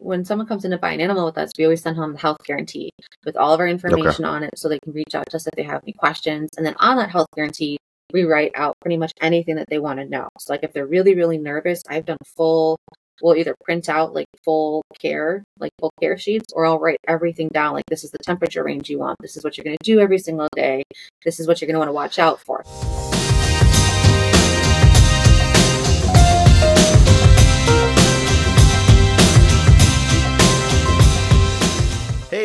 when someone comes in to buy an animal with us, we always send home the health guarantee with all of our information okay. on it so they can reach out to us if they have any questions. And then on that health guarantee, we write out pretty much anything that they want to know. So like if they're really, really nervous, I've done full we'll either print out like full care, like full care sheets, or I'll write everything down. Like this is the temperature range you want. This is what you're going to do every single day. This is what you're going to want to watch out for.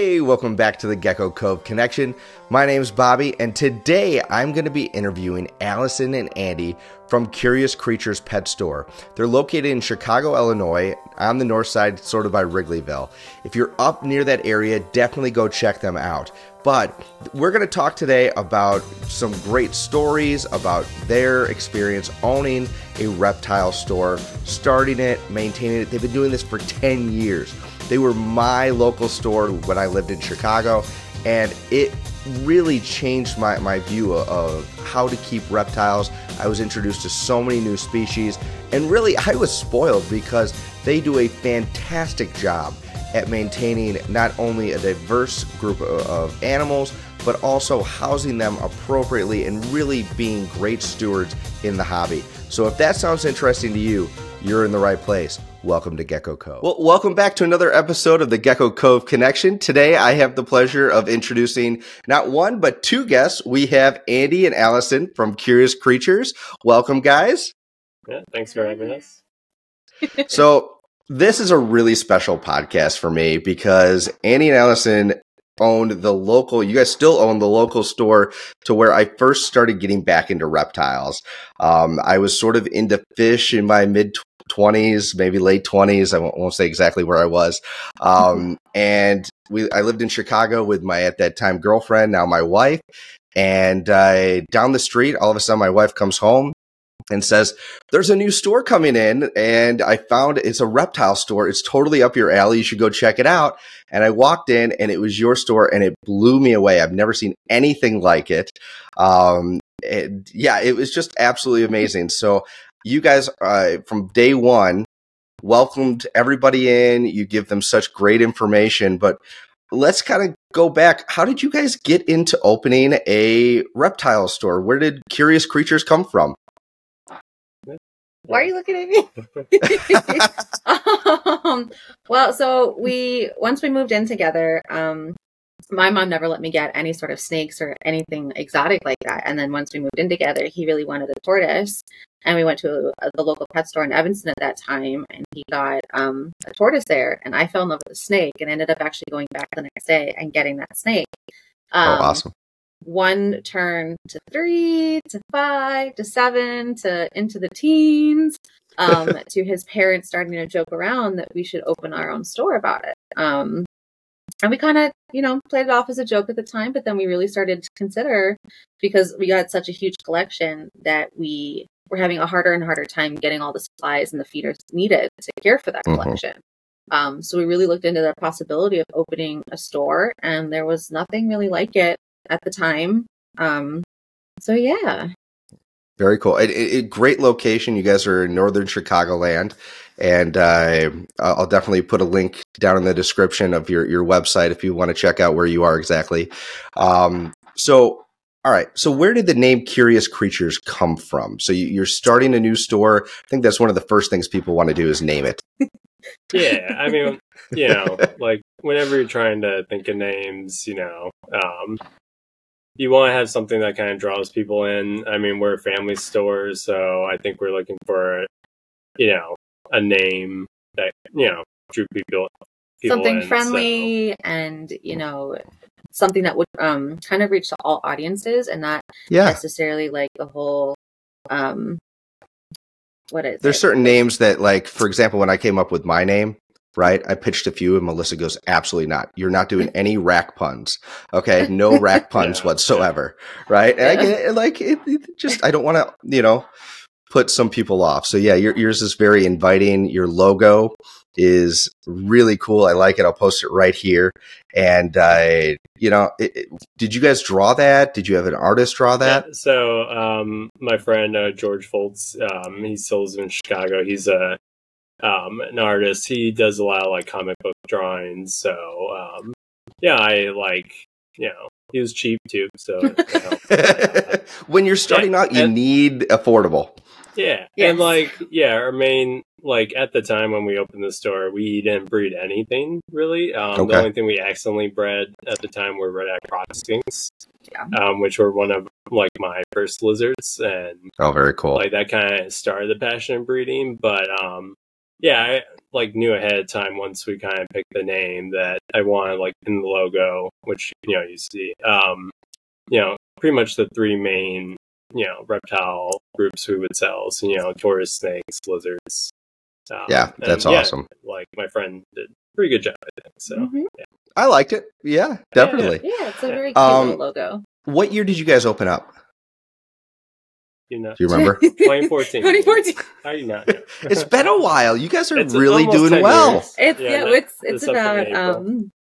Hey, welcome back to the Gecko Cove Connection. My name is Bobby, and today I'm going to be interviewing Alison and Andy from Curious Creatures Pet Store. They're located in Chicago, Illinois, on the north side, sort of by Wrigleyville. If you're up near that area, definitely go check them out. But we're going to talk today about some great stories about their experience owning a reptile store, starting it, maintaining it. They've been doing this for 10 years. They were my local store when I lived in Chicago, and it really changed my, my view of how to keep reptiles. I was introduced to so many new species, and really, I was spoiled because they do a fantastic job at maintaining not only a diverse group of animals, but also housing them appropriately and really being great stewards in the hobby. So, if that sounds interesting to you, you're in the right place. Welcome to Gecko Cove. Well, welcome back to another episode of the Gecko Cove Connection. Today, I have the pleasure of introducing not one, but two guests. We have Andy and Alison from Curious Creatures. Welcome, guys. Yeah, thanks for having us. so, this is a really special podcast for me because Andy and Alison owned the local you guys still own the local store to where i first started getting back into reptiles um, i was sort of into fish in my mid 20s, maybe late 20s. I won't, won't, say exactly where I was. Um, and we, I lived in Chicago with my, at that time, girlfriend, now my wife. And uh, down the street, all of a sudden, my wife comes home and says, There's a new store coming in, and I found it's a reptile store. It's totally up your alley. You should go check it out. And I walked in, and it was your store, and it blew me away. I've never seen anything like it. Um, and yeah, it was just absolutely amazing. So you guys uh, from day one welcomed everybody in. You give them such great information, but let's kind of go back. How did you guys get into opening a reptile store? Where did Curious Creatures come from? Why are you looking at me? um, well, so we once we moved in together, um, my mom never let me get any sort of snakes or anything exotic like that. And then once we moved in together, he really wanted a tortoise. And we went to a, the local pet store in Evanston at that time, and he got um, a tortoise there. And I fell in love with the snake and ended up actually going back the next day and getting that snake. Oh, um, oh, awesome. One turn to three, to five, to seven, to into the teens, um, to his parents starting to joke around that we should open our own store about it. Um, and we kind of, you know, played it off as a joke at the time, but then we really started to consider because we got such a huge collection that we were having a harder and harder time getting all the supplies and the feeders needed to care for that mm-hmm. collection. Um, so we really looked into the possibility of opening a store, and there was nothing really like it at the time. Um, so yeah. Very cool. It, it, great location. You guys are in northern Chicagoland and uh, I'll definitely put a link down in the description of your your website if you want to check out where you are exactly. Um, so, all right. So, where did the name Curious Creatures come from? So, you're starting a new store. I think that's one of the first things people want to do is name it. yeah, I mean, you know, like whenever you're trying to think of names, you know, um, you want to have something that kind of draws people in. I mean, we're a family store, so I think we're looking for, you know, a name that you know drew people, people something in, friendly so. and you know something that would um kind of reach to all audiences and not yeah. necessarily like the whole um what is there's it? certain names that like for example when i came up with my name right i pitched a few and melissa goes absolutely not you're not doing any rack puns okay no rack puns yeah. whatsoever right and i get like it, it just i don't want to you know put some people off. So yeah, your, yours is very inviting. Your logo is really cool. I like it. I'll post it right here. And uh, you know, it, it, did you guys draw that? Did you have an artist draw that? Yeah, so um, my friend uh, George Foltz, um, he still lives in Chicago. He's a um, an artist. He does a lot of like comic book drawings. So um, yeah, I like you know he was cheap too. So you when you're starting out, you and- need affordable. yeah, Yes. and like yeah, our main like at the time when we opened the store, we didn't breed anything really. Um, Okay. The only thing we accidentally bred at the time were red eye croc skinks, Yeah. um, which were one of like my first lizards, and Oh, very cool. like that kind of started the passion of breeding. But um, yeah, I like knew ahead of time once we kind of picked the name that I wanted like in the logo, which you know you see, um, you know, pretty much the three main you know reptile groups we would sell. So you know, tortoise, snakes, lizards. Um, Yeah, and, that's yeah, awesome. Like my friend did a pretty good job, I think. So Mhm. I liked it. Yeah, definitely. Yeah, it's a very cute Um, logo. What year did you guys open up? You know, Do you remember? 2014. 2014. How do you not know? it's been a while. You guys are It's really doing well. years. It's Yeah, yeah, it's it's about um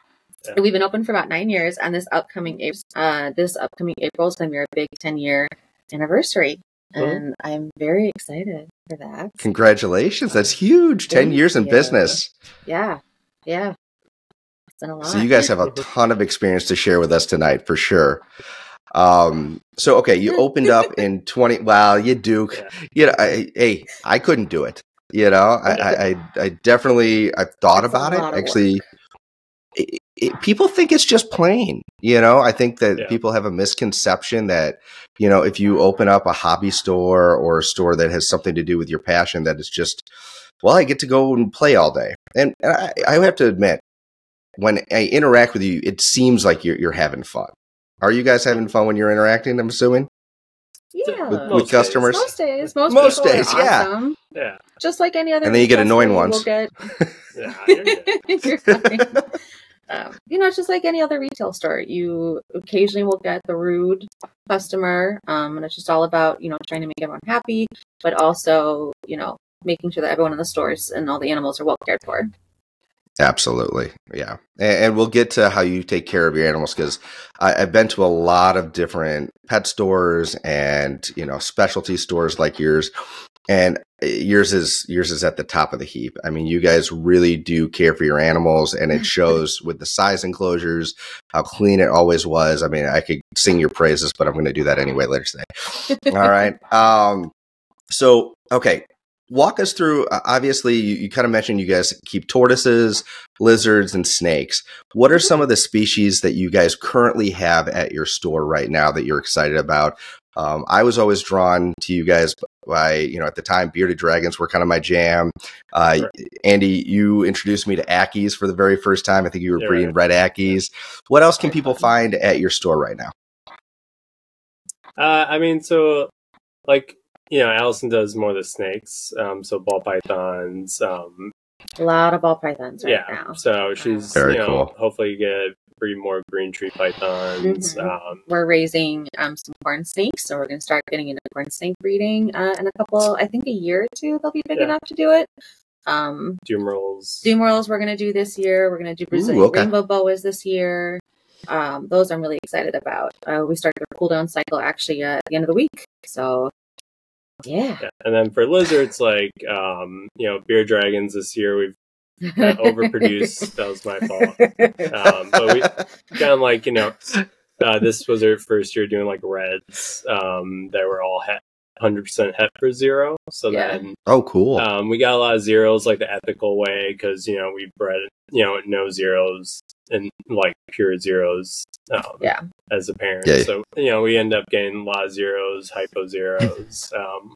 Yeah. we've been open for about nine years and this upcoming April uh this upcoming April is gonna be our big ten year anniversary. Cool. And I'm very excited for that. Congratulations. That's huge. 10 Thank years in you. business. Yeah. Yeah. It's been a lot. So you guys have a ton of experience to share with us tonight for sure. Um, so okay, you opened up in 20 well, you do. Yeah. You know, I, hey, I couldn't do it. You know, I I, I, I definitely I've thought about it. Actually, it, it, people think it's just plain. You know, I think that Yeah. people have a misconception that you know if you open up a hobby store or a store that has something to do with your passion, that it's just well, I get to go and play all day. And I, I have to admit, when I interact with you, it seems like you're you're having fun. Are you guys having fun when you're interacting? I'm assuming. Yeah. with, Most with days. customers. Most days. Most, Most people are days, yeah. awesome. Yeah, Just like any other And then you get retail annoying store, ones. We'll get yeah. You're. You're fine. um, you know, it's just like any other retail store. You occasionally will get the rude customer, um, and it's just all about you know trying to make everyone happy, but also you know making sure that everyone in the stores and all the animals are well cared for. Absolutely, yeah, and, and we'll get to how you take care of your animals because I've been to a lot of different pet stores and you know specialty stores like yours, and yours is yours is at the top of the heap. I mean, you guys really do care for your animals, and it shows with the size enclosures, how clean it always was. I mean, I could sing your praises, but I'm going to do that anyway later today. All right. Um, so, okay. Walk us through. Uh, obviously, you, you kind of mentioned you guys keep tortoises, lizards, and snakes. What are some of the species that you guys currently have at your store right now that you're excited about? Um, I was always drawn to you guys by, you know, at the time, bearded dragons were kind of my jam. Uh, Sure. Andy, you introduced me to Ackies for the very first time. I think you were Yeah, breeding right. red Ackies. What else can people find at your store right now? Uh, I mean, so like you know, Alison does more of the snakes, um, so ball pythons, um, A lot of ball pythons right yeah. now. So she's Very you know cool. hopefully get breed more green tree pythons. Mhm. Um, We're raising um, some corn snakes, so we're going to start getting into corn snake breeding uh, in a couple, I think, a year or two. They'll be big Yeah. enough to do it. Um, Dumeril's. Doom Worlds we're going to do this year. We're going to do Brazilian okay. Rainbow Boas this year. Um, those I'm really excited about. Uh, we started the cool down cycle actually uh, at the end of the week. So, yeah. Yeah. And then for lizards, like um, you know, beer dragons this year we've uh, overproduced. that was my fault. Um, but we kind of like you know, uh, this was our first year doing like reds um, that were all het, 100% het for zero. So Yeah. then Oh, cool. um, we got a lot of zeros like the ethical way because you know we bred you know no zeros and like pure zeros. Um, Yeah. As a parent, Yeah. so you know we end up getting a lot of zeros, hypo zeros. um,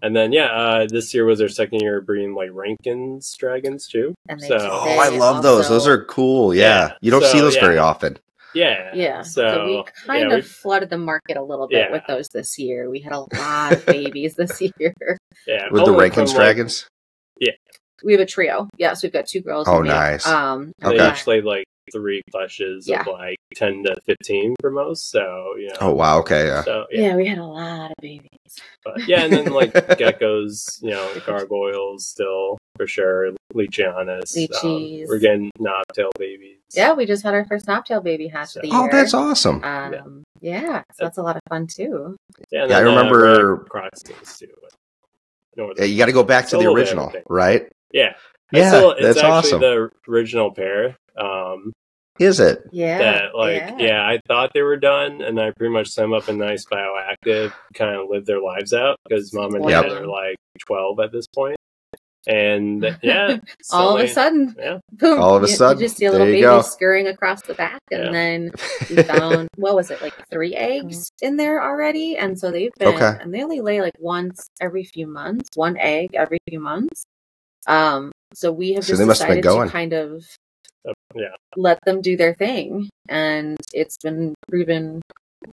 and then yeah, uh, this year was our second year breeding like Rankin's dragons too. And So- Oh, I love those. also- Those are cool. Yeah. Yeah. You don't see those yeah. very often. Yeah, Yeah. So, So, we kind yeah, of we- flooded the market a little bit Yeah. with those this year. We had a lot of babies this year. yeah, With the Rankin's dragons? like, dragons? We have a trio. Yes, we've got two girls. Oh, and we- nice. Um, They each laid like three clutches Yeah. of like ten to fifteen for most. So you know. Oh, wow. Okay. Yeah. So yeah. yeah, we had a lot of babies. But yeah, and then like geckos, you know, gargoyles still for sure, Leachianus. Leachies. we're getting knobtail babies. Yeah, we just had our first knobtail baby hatch of the Oh, that's awesome. Um, yeah, so that's a lot of fun too. yeah, and Yeah, I then, uh, remember- red croc too. Northern. Yeah, you got to go back to It's the a little bit original, right? Yeah, Yeah, Still, it's that's actually awesome. the original pair. Um, Is it? Yeah. that like yeah. yeah. I thought they were done, and I pretty much set them up in nice bioactive, kind of live their lives out because mom and Yep. dad are like twelve at this point. point, and yeah, all of a sudden, yeah, boom! All of a you, sudden, you just see a little baby go. scurrying across the back, and Yeah. then we found what was it like three eggs in there already, and so they've been, Okay. and they only lay like once every few months, one egg every few months. Um, so we have So just they must have been decided going. to kind of Uh, yeah, let them do their thing, and it's been proven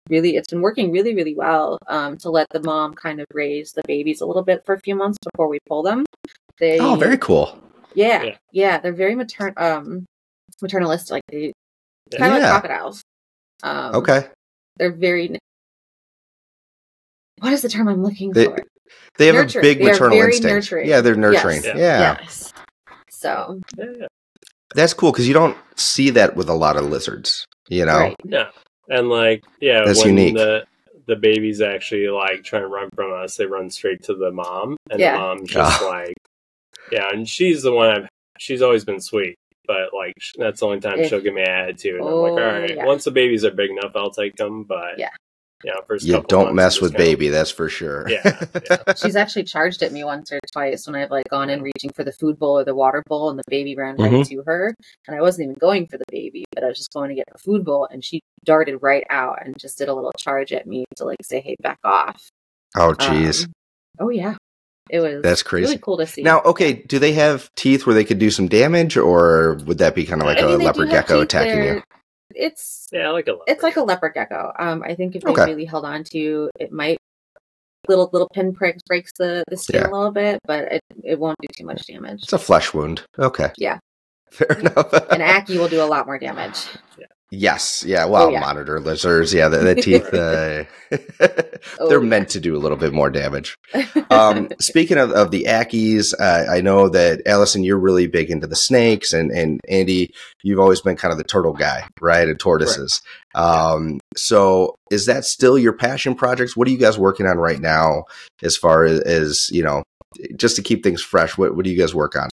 really it's been working really really well um, to let the mom kind of raise the babies a little bit for a few months before we pull them they Oh, very cool. yeah, Yeah. yeah, they're very matern um maternalistic, like they Yeah. kind of like crocodiles. Um, Okay. they're very. What is the term I'm looking They- for? They have Nurturing. a big They are maternal very instinct. nurturing. Yeah, they're nurturing. Yes. Yeah. Yes. So yeah, yeah. That's cool because you don't see that with a lot of lizards. You know? right, Yeah, and like yeah, That's when unique. the the babies actually like try and run from us, they run straight to the mom, and Yeah. the mom's just Ah. like, yeah, and she's the one I've. She's always been sweet, but like that's the only time If- she'll give me an attitude. And I'm Oh, like, all right, yeah. once the babies are big enough, I'll take them. But Yeah. You know, first You couple don't months, mess with just kinda- baby, that's for sure. Yeah, yeah. she's actually charged at me once or twice when I've like gone in reaching for the food bowl or the water bowl, and the baby ran right Mhm. to her, and I wasn't even going for the baby, but I was just going to get the food bowl, and she darted right out and just did a little charge at me to like say, "Hey, back off." oh, jeez. Um, oh yeah, it was. That's crazy. Really cool to see. Now, okay, do they have teeth where they could do some damage, or would that be kind of like I a mean, they do leopard gecko attacking there. you? It's yeah, like a it's like a leopard gecko. Um, I think if they Okay. really held on to it might little little pin pricks breaks the the skin Yeah. a little bit, but it it won't do too much damage. It's a flesh wound. Okay. Yeah. Fair enough. An Ackie will do a lot more damage. Yes. Yeah. Well, Oh, yeah. monitor lizards. Yeah. The, the teeth, uh, Oh, they're yeah. meant to do a little bit more damage. Um, speaking of, of the Ackies, uh, I know that Alison, you're really big into the snakes, and, and Andy, you've always been kind of the turtle guy, right? And tortoises. Um, so is that still your passion projects? What are you guys working on right now as far as, as you know, just to keep things fresh? What, what do you guys work on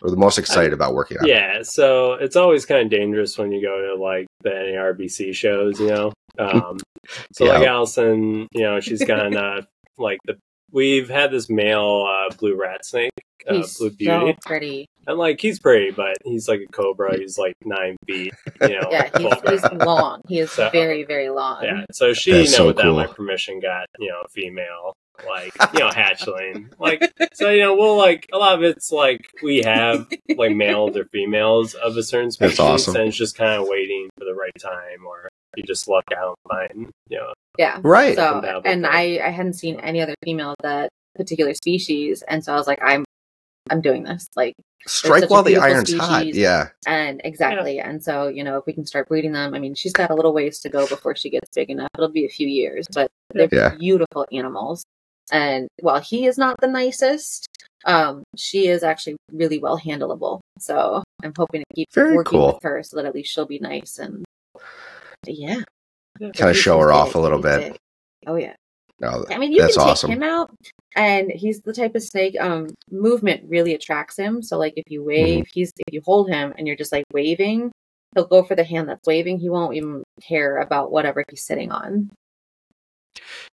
or the most excited about working on? Yeah, so it's always kind of dangerous when you go to like the NARBC shows, you know. Um, so like Alison, you know, she's kind of like the we've had this male uh, blue rat snake, uh, He's blue so beauty, pretty. and like he's pretty, but he's like a cobra. He's like nine feet, you know. Yeah, he's, he's long. He is So- very very long. Yeah, so she, That's you know, so without my cool. permission, got you know a female, like you know, hatchling, like so you know, we'll like a lot of it's like we have like males or females of a certain species, That's awesome. and it's just kind of waiting for the right time, or you just luck out and find, you know, Yeah. Right. So and with I I hadn't seen any other female of that particular species, and so I was like, I'm I'm doing this. Like Strike such a while the beautiful iron's hot. Yeah. And exactly. And so, you know, if we can start breeding them, I mean, she's got a little ways to go before she gets big enough. It'll be a few years, but they're Yeah. beautiful animals. And while he is not the nicest, um, she is actually really well handleable. So I'm hoping to keep Very working cool. with her so that at least she'll be nice and yeah. Kind of show her off big. a little bit. big. Oh yeah. No, I mean, you That's can take awesome. him out, and he's the type of snake. Um, movement really attracts him. So, like, if you wave, Mm-hmm. he's if you hold him and you're just like waving, he'll go for the hand that's waving. He won't even care about whatever he's sitting on.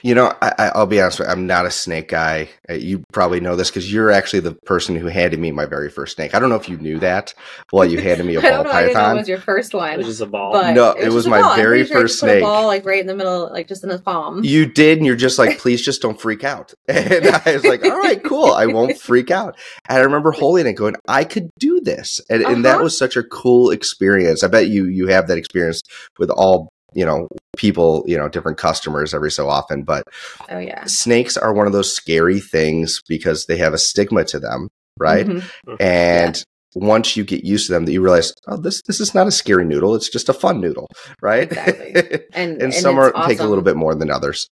You know, I, I- I'll be honest with you, I'm not a snake guy. Uh, You probably know this because you're actually the person who handed me my very first snake. I don't know if you knew that. Well, you handed me a ball don't know. I didn't know it was your first it one, was just a ball. but No, it was just a my ball. I'm very pretty sure you first put a snake. ball like right in the middle, like just in his palm. You did, and you're just like, please just don't freak out. And I was like, all right, cool. I won't freak out. And I remember holding it going, I could do this. And, and that Uh-huh. was such a cool experience. I bet you you have that experience with all, you know, people, you know, different customers every so often. But oh yeah, snakes are one of those scary things because they have a stigma to them, right? Mhm. And once you get used to them, that you realize, oh, this this is not a scary noodle; it's just a fun noodle, right? Exactly. And and, some are it's take a little bit more than others.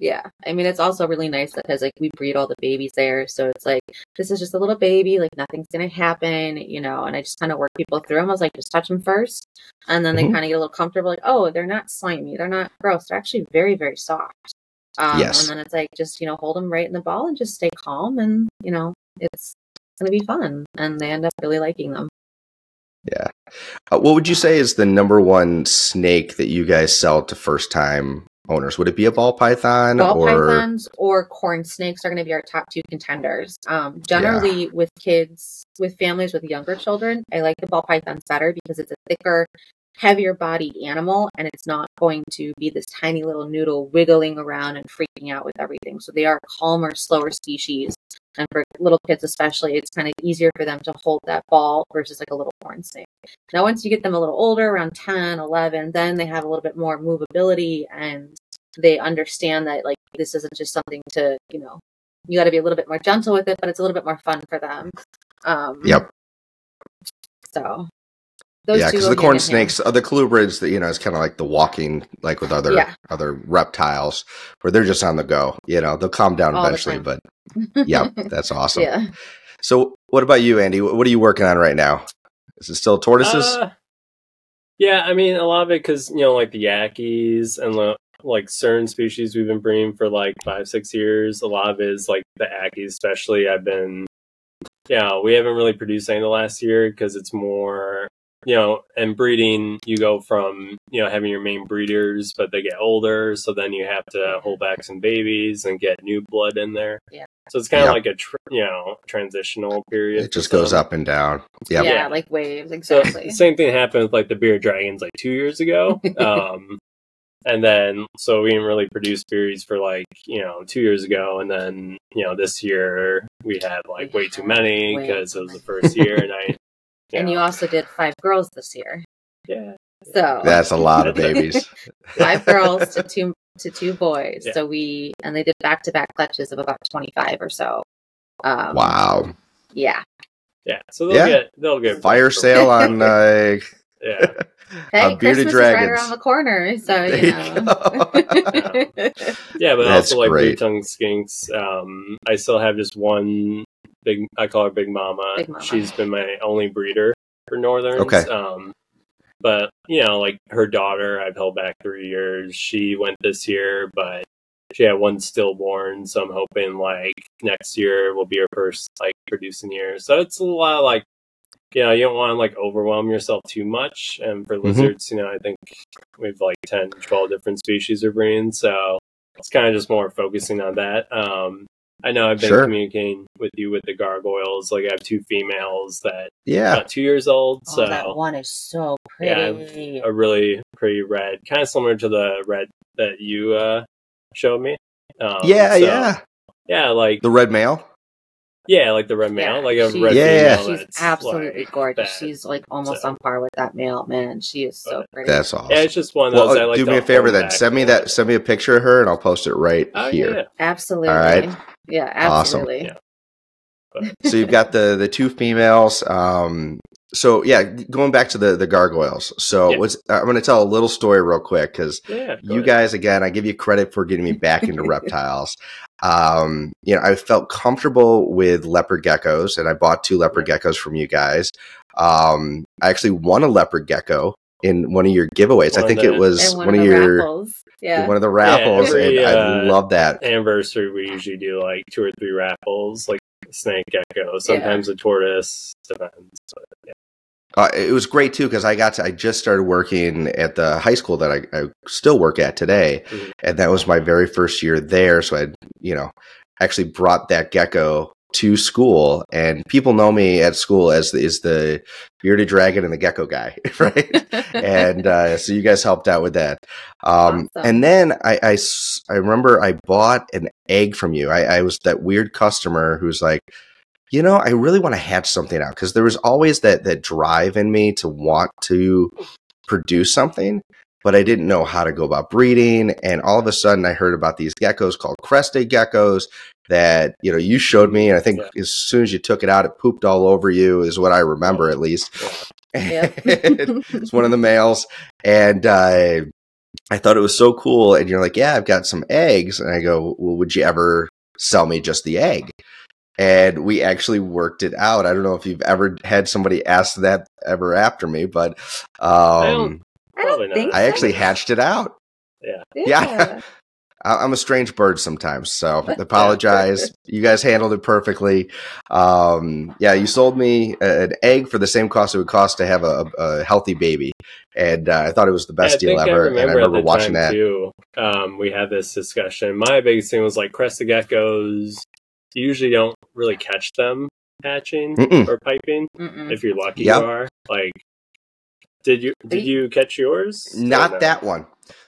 Yeah, I mean it's also really nice that, because like we breed all the babies there, so it's like this is just a little baby, like nothing's gonna happen, you know. And I just kind of work people through them. I was like, just touch them first, and then Mhm. they kind of get a little comfortable, like, oh, they're not slimy, they're not gross, they're actually very very soft. Um, Yes. And then it's like just you know hold them right in the ball and just stay calm, and you know it's going to be fun. And they end up really liking them. Yeah. Uh, what would you say is the number one snake that you guys sell to first time owners? Would it be a ball python Ball or pythons or corn snakes are going to be our top two contenders. Um, generally, with kids, with families with younger children, I like the ball pythons better because it's a thicker, heavier bodied animal and it's not going to be this tiny little noodle wiggling around and freaking out with everything. So they are calmer, slower species. And for little kids, especially, it's kind of easier for them to hold that ball versus like a little corn snake. Now, once you get them a little older, around 10, 11, then they have a little bit more movability and they understand that like this isn't just something to, you know, you got to be a little bit more gentle with it, but it's a little bit more fun for them. Um, Yep. So those yeah, because the corn hand in hand. snakes, uh, the colubrids, that you know, it's kind of like the walking, like with other Yeah. other reptiles, where they're just on the go. You know, they'll calm down All eventually. But yeah, that's awesome. Yeah. So, what about you, Andy? What are you working on right now? Is it still tortoises? Uh, yeah, I mean a lot of it because you know like the Ackies and lo- like certain species we've been breeding for like five six years. A lot of it is like the Ackies, especially. I've been, yeah, we haven't really produced any the last year because it's more, you know, and breeding you go from you know having your main breeders, but they get older, so then you have to hold back some babies and get new blood in there. Yeah. So it's kind of Yep. like a tr- you know transitional period. it just goes up and down. Yep. Yeah, Yeah. like waves, So exactly. the same thing happened with like the beer dragons like two years ago. Um, and then so we didn't really produce beers for like you know two years ago, and then you know this year we had like way too many because it was the first year, and I and you also did five girls this year. yeah So That's a lot of babies. five girls to two to two boys. Yeah. So we and they did back to back clutches of about twenty five or so. Um, wow. Yeah. yeah. So they'll Yeah. get they'll get Fire sale on uh, yeah. Hey, uh, bearded Christmas is right around the corner, so There you you know. Yeah, but That's also like blue great. tongue skinks. Um, I still have just one big. I call her Big Mama. Big Mama. She's been my only breeder for Northerns. Okay. Um, but you know, like her daughter, I've held back three years. She went this year, but she had one stillborn, so I'm hoping like next year will be her first like producing year. So it's a lot of like. You know, you don't want to like overwhelm yourself too much. And for Mhm. lizards, you know, I think we've like 10, 12 different species of breeding. So it's kind of just more focusing on that. Um, I know I've been Sure. communicating with you with the gargoyles. Like I have two females that yeah. about two years old, Oh, so that one is so Yeah, pretty. a really pretty red, kind of similar to the red that you uh, showed me. Um, yeah, so, yeah. yeah, like The red male. Yeah, like the red male, Yeah, like a she's- red Yeah. female. She's absolutely like, gorgeous. that. She's like almost So- on par with that male. Man, she is so pretty. That's awesome. yeah, it's just one of well, those. I like do me a favor then. Send me that. Send me a picture of her, and I'll post it right Oh, here. yeah. absolutely. All right. Yeah, Awesome. absolutely. Yeah. so you've got the the two females. Um, so yeah, going back to the the gargoyles. So Yeah. what's I'm going to tell a little story real quick because Yeah, you ahead. guys again, I give you credit for getting me back into reptiles. Um, you know, I felt comfortable with leopard geckos, and I bought two leopard geckos from you guys. Um, I actually won a leopard gecko in one of your giveaways. I think of it was And one, one, of of your raffles. Yeah. one of the raffles, every, and I uh, love that. anniversary, we usually do like two or three raffles, like snake gecko, sometimes a tortoise, depends. But, yeah. Uh, it was great too because I got to. I just started working at the high school that I, I still work at today, Mhm. and that was my very first year there. So I, you know, actually brought that gecko to school, and people know me at school as the, is the bearded dragon and the gecko guy, right? and uh, so you guys helped out with that. Um, Awesome. And then I, I remember I bought an egg from you. I, I was that weird customer who's like, you know, I really want to hatch something out because there was always that that drive in me to want to produce something, but I didn't know how to go about breeding. And all of a sudden, I heard about these geckos called crested geckos that you know you showed me. And I think Yeah. as soon as you took it out, it pooped all over you. Is what I remember at least. Yep. it's one of the males, and uh, I thought it was so cool. And you're like, "Yeah, I've got some eggs," and I go, "Well, would you ever sell me just the egg?" And we actually worked it out. I don't know if you've ever had somebody ask that ever after me, but um, don't- I don't think I so. actually hatched it out. Yeah. Yeah. I- I'm a strange bird sometimes, so apologize. you guys handled it perfectly. Um, yeah, you sold me an egg for the same cost it would cost to have a, a healthy baby, and uh, I thought it was the best Yeah, deal ever. I and I remember, remember at the watching time that. too. Um, we had this discussion. My biggest thing was like crested geckos. You usually don't really catch them hatching Mm-mm. or piping. Mm-mm. If you're lucky, Yep. you are. Like, did you did you catch yours? Not no? that one.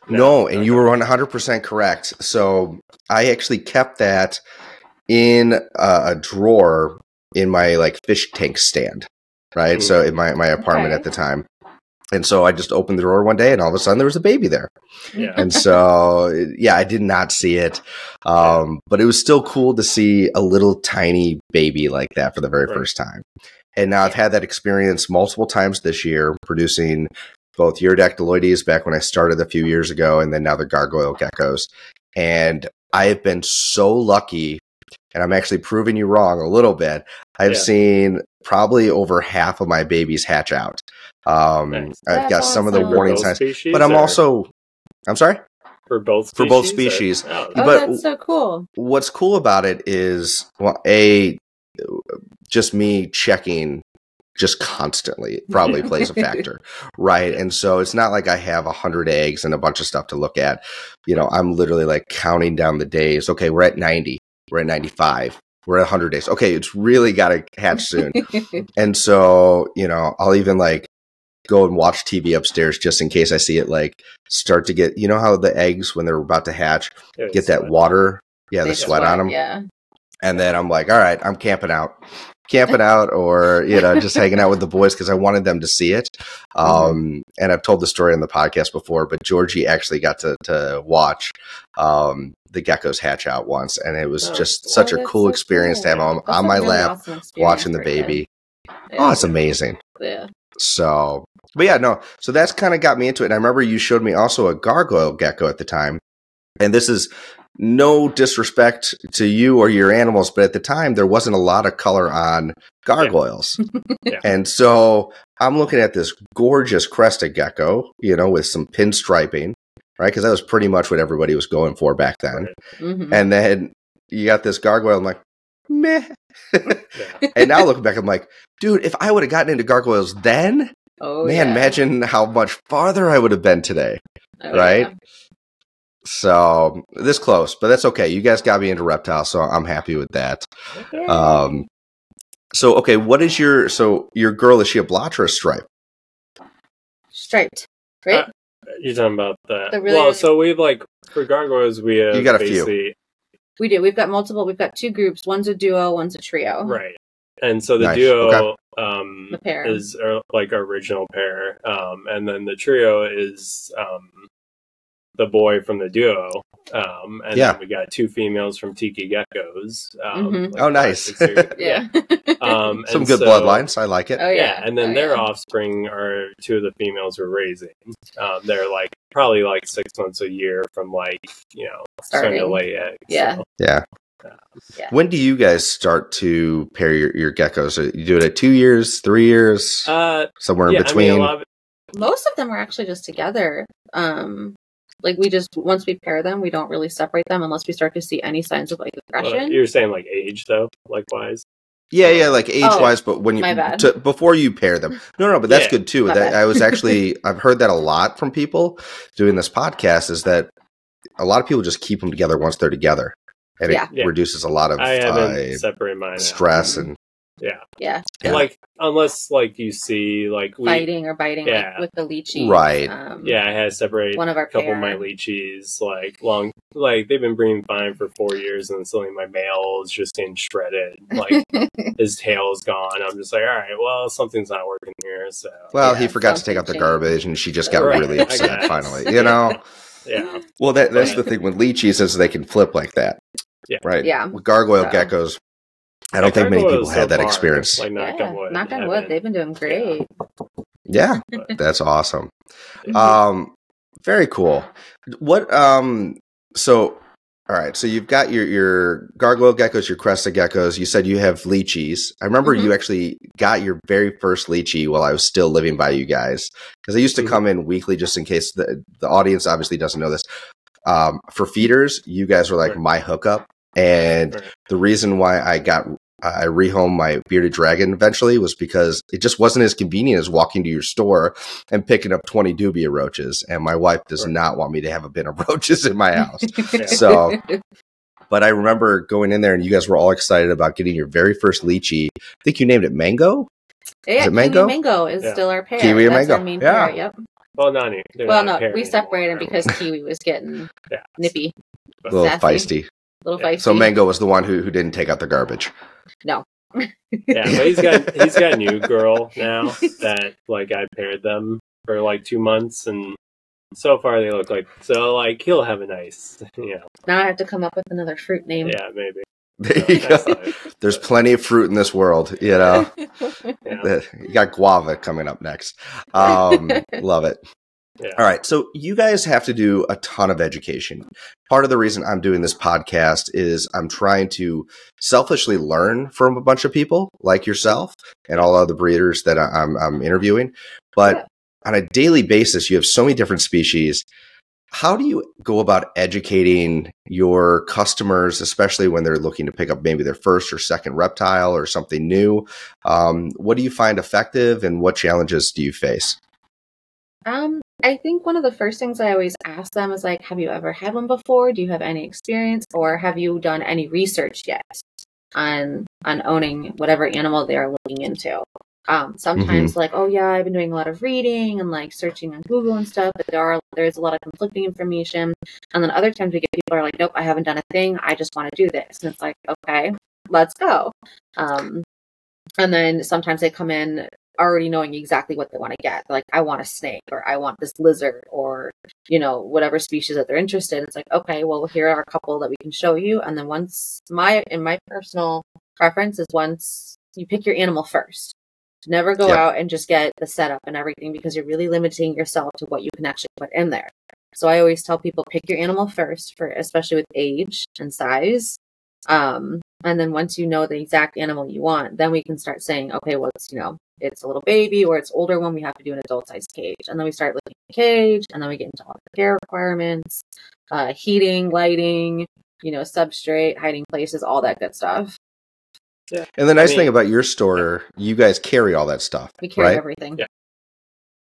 No. No, and you were 100% correct. So I actually kept that in a, a drawer in my like fish tank stand, right? Mhm. So in my, my apartment Okay. at the time. And so I just opened the drawer one day and all of a sudden there was a baby there. Yeah. And so, yeah, I did not see it. Um, but it was still cool to see a little tiny baby like that for the very Right. first time. And now I've had that experience multiple times this year, producing both Urodactyloides back when I started a few years ago, and then now the gargoyle geckos. And I have been so lucky, and I'm actually proving you wrong a little bit. I've Yeah. seen probably over half of my babies hatch out. Um, Nice. I've got some of the warning signs, species, but I'm or also, I'm sorry. for both for both species. Oh, Oh, but- that's so cool. what's cool about it is well a just me checking just constantly probably plays a factor right and so it's not like i have a hundred eggs and a bunch of stuff to look at you know i'm literally like counting down the days okay we're at 90 we're at 95 we're at 100 days okay it's really got to hatch soon and so you know i'll even like go and watch tv upstairs just in case i see it like start to get you know how the eggs when they're about to hatch yeah, get that sweat. water yeah the They sweat on them Yeah. and then I'm like, all right, I'm camping out, camping out, or you know, just hanging out with the boys because I wanted them to see it. Um, and I've told the story on the podcast before, but Georgie actually got to to watch um, the geckos hatch out once, and it was Oh, just cool. such a cool so experience to have cool. them That's on my really lap awesome watching the for a kid. baby. Yeah. Oh, it's amazing. Yeah. So, but yeah, no. So that's kind of got me into it. And I remember you showed me also a gargoyle gecko at the time. And this is no disrespect to you or your animals, but at the time there wasn't a lot of color on gargoyles. Yeah. And so I'm looking at this gorgeous crested gecko, you know, with some pinstriping, right? Because that was pretty much what everybody was going for back then. Right. Mhm. And then you got this gargoyle. I'm like, meh. Yeah. and now looking back, I'm like, dude, if I would have gotten into gargoyles then, oh, man, yeah. imagine how much farther I would have been today. Oh, right? yeah. So this close, but that's okay. You guys got me into reptiles, so I'm happy with that. Yay. Um, so okay, what is your so your girl is she a blotch or a stripe? Striped. Right? Uh, You're talking about that. The really- well, so we've like for gargoyles, we have You got a few. Basically we do. We've got multiple. We've got two groups. One's a duo, one's a trio. right, and so the Nice, duo um, The pair. is uh, like our original pair, um, and then the trio is um, the boy from the duo, um, and Yeah. then we got two females from Tiki Geckos. Um, Mhm. Oh, nice. five, six years- Yeah. Um, Some good so- bloodlines. I like it. Oh yeah. yeah. and then Oh, their yeah. offspring are two of the females we're raising. Um, they're like probably like six months a year from like you know starting, to Starting. lay eggs. Yeah. so. Yeah. Yeah. When do you guys start to pair your, your geckos? You do it at two years, three years, Uh, somewhere in between? I mean, a lot of, Most of them are actually just together. Um, like we just once we pair them, we don't really separate them unless we start to see any signs of like uh, aggression. you're saying like age though, likewise. yeah, yeah, like age wise, but when you Oh, my. To, before you pair them. No, no, but that's Yeah, good too. my That bad. I was actually I've heard that a lot from people doing this podcast is that a lot of people just keep them together once they're together, and Yeah. it Yeah. reduces a lot of I haven't uh, separated mine. out. stress and Yeah. yeah, Yeah. like unless like you see like we, fighting or biting like, Yeah. with the leachies. Right. Um, yeah, I had separated One of our couple pair. of my leeches like long like they've been breeding fine for four years and suddenly my male is just getting shredded like his tail's gone i'm just like all right well something's not working here so well, Yeah, he forgot to take out the something garbage, and she just got Right, really upset. Finally, you know. yeah Well, that that's the thing with leachies is they can flip like that. Yeah. Right. Yeah. With gargoyle So- geckos, I don't think many people had that experience. like knock yeah, on wood knock on wood. They've been doing great. Yeah, But- that's awesome. Um, very cool. What? Um. So, all right. So you've got your your gargoyle geckos, your crested geckos. You said you have leachies. I remember Mhm. you actually got your very first leachie while I was still living by you guys because I used to Mhm. come in weekly just in case the the audience obviously doesn't know this. Um, for feeders, you guys were like my hookup, and Right. the reason why I got I rehomed my bearded dragon eventually was because it just wasn't as convenient as walking to your store and picking up 20 dubia roaches. And my wife does Right. not want me to have a bin of roaches in my house. Yeah. So- But I remember going in there and you guys were all excited about getting your very first leachie. I think you named it Mango. yeah, it Kiwi mango? Mango is Yeah. still our pair. Kiwi and That's mango. Our main Yeah. pair, yep. Well, not Well, not no, paired we anymore. separated because Kiwi was getting Yeah. nippy, A little Sassy. feisty. Little Yeah. feisty. So Mango was the one who, who didn't take out the garbage. No. yeah, but he's got he's got a new girl now that like I paired them for like two months, and so far they look like so like he'll have a nice, you know, Now I have to come up with another fruit name. yeah, maybe. There So you go. There's plenty of fruit in this world, you know. Yeah. you got guava coming up next. Um, love it. Yeah. All right. So you guys have to do a ton of education. Part of the reason I'm doing this podcast is I'm trying to selfishly learn from a bunch of people like yourself and all other breeders that I'm, I'm interviewing. But Yeah. on a daily basis, you have so many different species. How do you go about educating your customers, especially when they're looking to pick up maybe their first or second reptile or something new? Um, what do you find effective and what challenges do you face? Um, I think one of the first things I always ask them is like, have you ever had one before? Do you have any experience or have you done any research yet on on owning whatever animal they are looking into? Um, sometimes like, oh yeah, I've been doing a lot of reading and like searching on Google and stuff, but there are there's a lot of conflicting information. And then other times we get people are like, nope, I haven't done a thing. I just want to do this. And it's like, okay, let's go. Um, and then sometimes they come in already knowing exactly what they want to get. Like, I want a snake or I want this lizard or, you know, whatever species that they're interested in. It's like, okay, well, here are a couple that we can show you. And then once my, in my personal preference is once you pick your animal first. Never go Yep. out and just get the setup and everything because you're really limiting yourself to what you can actually put in there. So I always tell people pick your animal first for especially with age and size. Um, and then once you know the exact animal you want, then we can start saying, okay, well, it's, you know, it's a little baby or it's older one, we have to do an adult size cage. And then we start looking at the cage and then we get into all the care requirements, uh, heating, lighting, you know, substrate, hiding places, all that good stuff. Yeah. And the nice I thing about your store, you guys carry all that stuff, We carry right? everything. Yeah.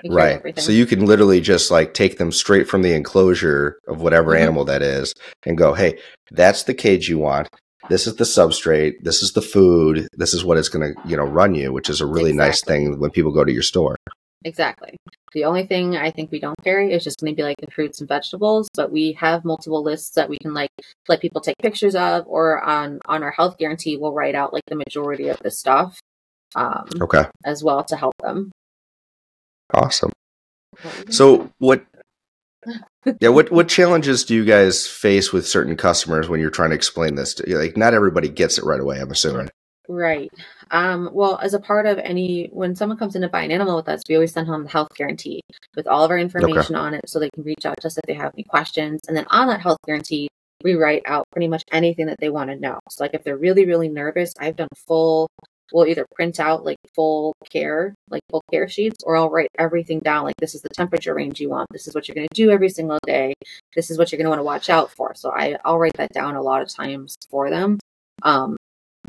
Carry Right. everything. So you can literally just like take them straight from the enclosure of whatever Mhm. animal that is and go, hey, that's the cage you want. This is the substrate. This is the food. This is what it's going to, you know, run you, which is a really nice thing when people go to your store. Exactly. The only thing I think we don't carry is just going to be like the fruits and vegetables, but we have multiple lists that we can like let people take pictures of, or on on our health guarantee, we'll write out like the majority of the stuff um, Okay. as well to help them. Awesome. So what yeah, what what challenges do you guys face with certain customers when you're trying to explain this? To, like not everybody gets it right away, I'm assuming. Right. Um, well, as a part of any, when someone comes in to buy an animal with us, we always send home the health guarantee with all of our information on it so they can reach out to us if they have any questions. And then on that health guarantee, we write out pretty much anything that they want to know. So, like if they're really, really nervous, I've done full, we'll either print out like full care, like full care sheets, or I'll write everything down. Like, this is the temperature range you want. This is what you're going to do every single day. This is what you're going to want to watch out for. So, I, I'll write that down a lot of times for them. Um,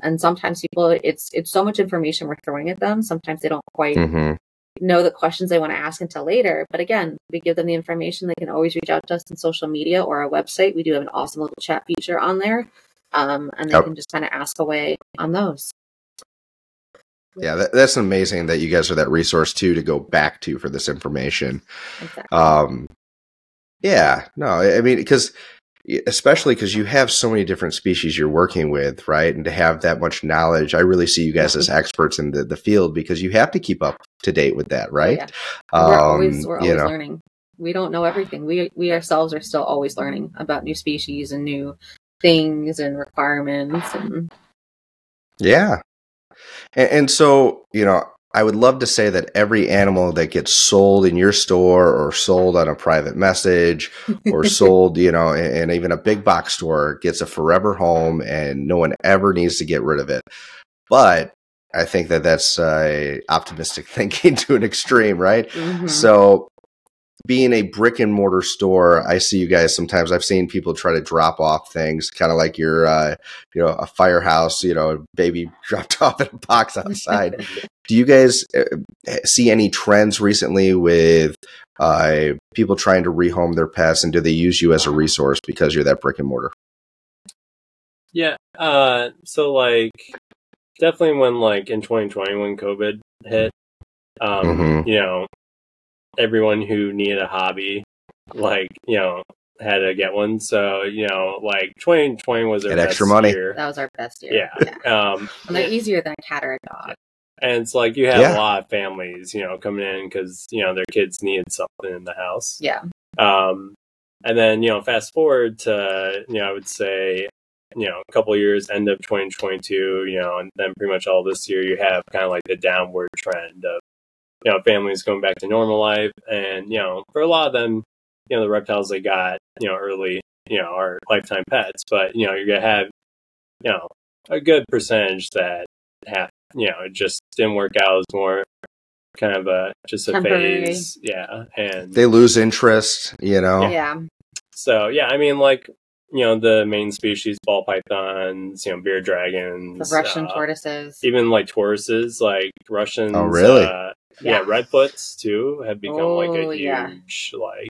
and sometimes people it's it's so much information we're throwing at them sometimes they don't quite hmm know the questions they want to ask until later but again we give them the information they can always reach out to us on social media or our website we do have an awesome little chat feature on there um, and they Yep. can just kind of ask away on those Yeah, that, that's amazing that you guys are that resource too to go back to for this information. exactly. Um, yeah, no, I mean, because especially because you have so many different species you're working with, right? And to have that much knowledge, I really see you guys as experts in the, the field because you have to keep up to date with that, right? yeah. we're Um, always we're always know, learning we don't know everything we we ourselves are still always learning about new species and new things and requirements and yeah. And, and so, you know, I would love to say that every animal that gets sold in your store or sold on a private message or sold, you know, in, in even a big box store gets a forever home and no one ever needs to get rid of it. But I think that that's uh, optimistic thinking to an extreme, right? Mhm. So, being a brick and mortar store, I see you guys sometimes. I've seen people try to drop off things, kind of like your, uh, you know, a firehouse, you know, baby dropped off in a box outside. Do you guys uh, see any trends recently with uh, people trying to rehome their pets, and do they use you as a resource because you're that brick and mortar? Yeah. Uh, so like, definitely when like in 2020 when COVID hit, um, Mhm. you know, everyone who needed a hobby, like you know, had to get one. So you know, like 2020 was their Get extra money. year. That was our best year. Yeah. Um, And they're easier than a cat or a dog. and it's like you have Yeah. a lot of families, you know, coming in because you know their kids needed something in the house. Yeah. Um, and then you know, fast forward to you know, I would say you know, a couple of years, end of 2022, you know, and then pretty much all this year, you have kind of like the downward trend of you know families going back to normal life, and you know, for a lot of them, you know, the reptiles they got, you know, early, you know, are lifetime pets, but you know, you're gonna have you know a good percentage that have you know it just didn't work out. It was more kind of a just a Temporary. phase, yeah, and They lose interest, you know. Yeah. so yeah, I mean, like you know, the main species, ball pythons, you know, beard The dragons, Russian uh, tortoises. even like tortoises, like Russians. Oh, really? Uh, yeah. Yeah. redfoots too have become like Oh, a yeah. huge like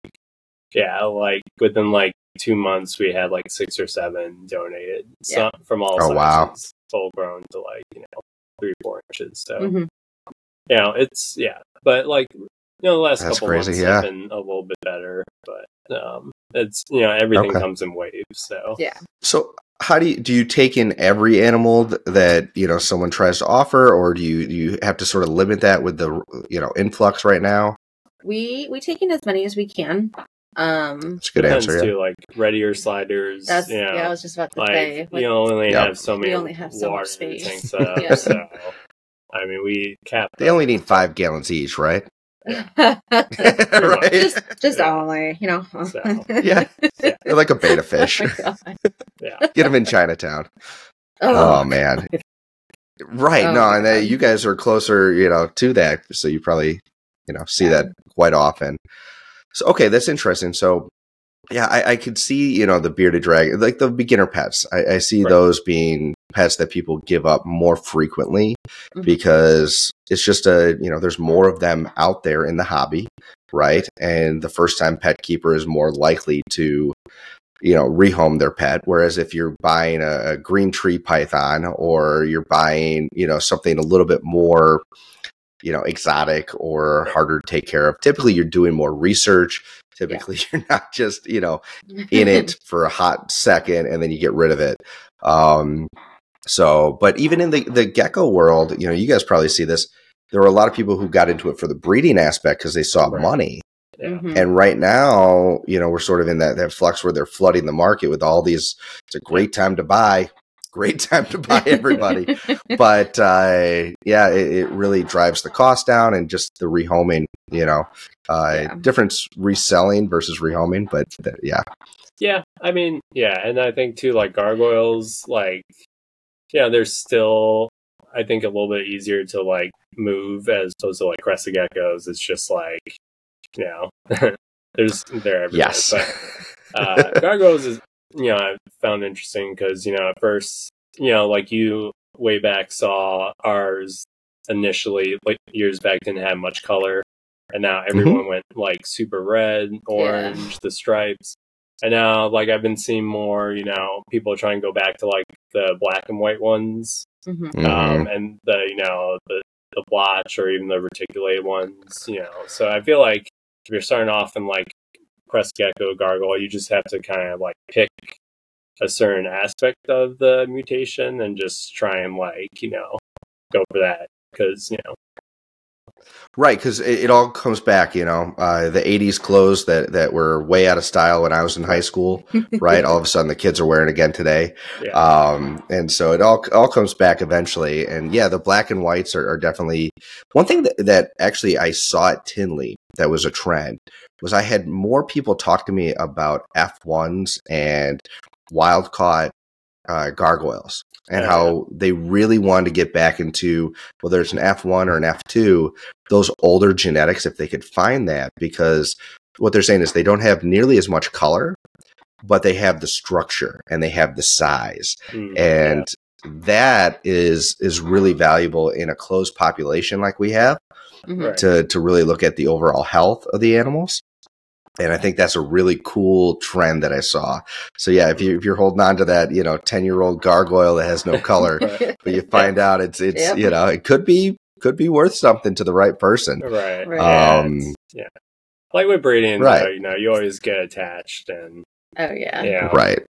yeah, like within like two months we had like six or seven donated Yeah. some, from all Oh, wow. sizes, full grown to like you know three four inches. So Mhm. you know it's yeah, but like you know the last That's couple crazy, months yeah. have been a little bit better, but um it's you know everything Okay. comes in waves. So Yeah. So how do you do you take in every animal that you know someone tries to offer, or do you do you have to sort of limit that with the you know influx right now? We we take in as many as we can. Um That's a good depends answer. Yeah. too, like red-eared sliders. that's you know, yeah, I was just about to like say. you only Yep. have so many. We only have so much space. tanks up, Yeah. so I mean we cap They only need five gallons each, right? much. right. just just Yeah. only, you know. So, Yeah. They're like a betta fish. Oh yeah. Get them in Chinatown. Oh, Oh, man. Right. Oh, no, and uh, God. you guys are closer, you know, to that, so you probably, you know, see Yeah. that quite often. So okay, that's interesting. So yeah, I, I could see, you know, the bearded dragon, like the beginner pets. I, I see Right. those being pets that people give up more frequently Mhm. because it's just a, you know, there's more of them out there in the hobby, right? And the first time pet keeper is more likely to, you know, rehome their pet. Whereas if you're buying a, a green tree python or you're buying, you know, something a little bit more, you know, exotic or harder to take care of, typically you're doing more research. Typically you're not just, you know, in it for a hot second and then you get rid of it. Um, so, but even in the, the gecko world, you know, you guys probably see this. There were a lot of people who got into it for the breeding aspect because they saw Right. money. Yeah. Mhm. And right now, you know, we're sort of in that, that flux where they're flooding the market with all these. It's a great time to buy. Great time to buy everybody. but uh, yeah, it, it really drives the cost down and just the rehoming, you know, uh, Yeah. difference reselling versus rehoming. But th- yeah, Yeah, I mean, yeah, and I think too, like gargoyles, like, yeah, they're still, I think, a little bit easier to like move as opposed to like crested geckos. It's just like, you know, there's they're everywhere. yes. But uh, gargoyles is, you know, I found interesting because you know at first, you know, like you way back saw ours initially, like years back, didn't have much color, and now everyone went like super red, orange, the stripes. And now, like I've been seeing more, you know, people trying to go back to like the black and white ones, Mhm. Mhm. um, and the you know the the blotch or even the reticulated ones, you know. So I feel like if you're starting off in like crest gecko gargoyle, you just have to kind of like pick a certain aspect of the mutation and just try and like you know go for that because you know Right, because it, it all comes back, you know, uh, the '80s clothes that that were way out of style when I was in high school. Right, all of a sudden the kids are wearing again today, yeah um, and so it all all comes back eventually. And yeah, the black and whites are, are definitely one thing that, that actually I saw at Tinley that was a trend was I had more people talk to me about F ones and wild caught uh, gargoyles and how they really wanted to get back into whether it's an F1 or an F2, those older genetics, if they could find that, because what they're saying is they don't have nearly as much color, but they have the structure and they have the size, Mm, and that is is really valuable in a closed population like we have Mhm. To to really look at the overall health of the animals. And I think that's a really cool trend that I saw. So yeah, if you if you're holding on to that, you know, ten year old gargoyle that has no color, but you find out it's it's Yep. you know it could be could be worth something to the right person. right. Right. Yeah, Um, it's- yeah. Like with breeding, Right. right. you know, you always get attached and oh yeah. yeah. Right.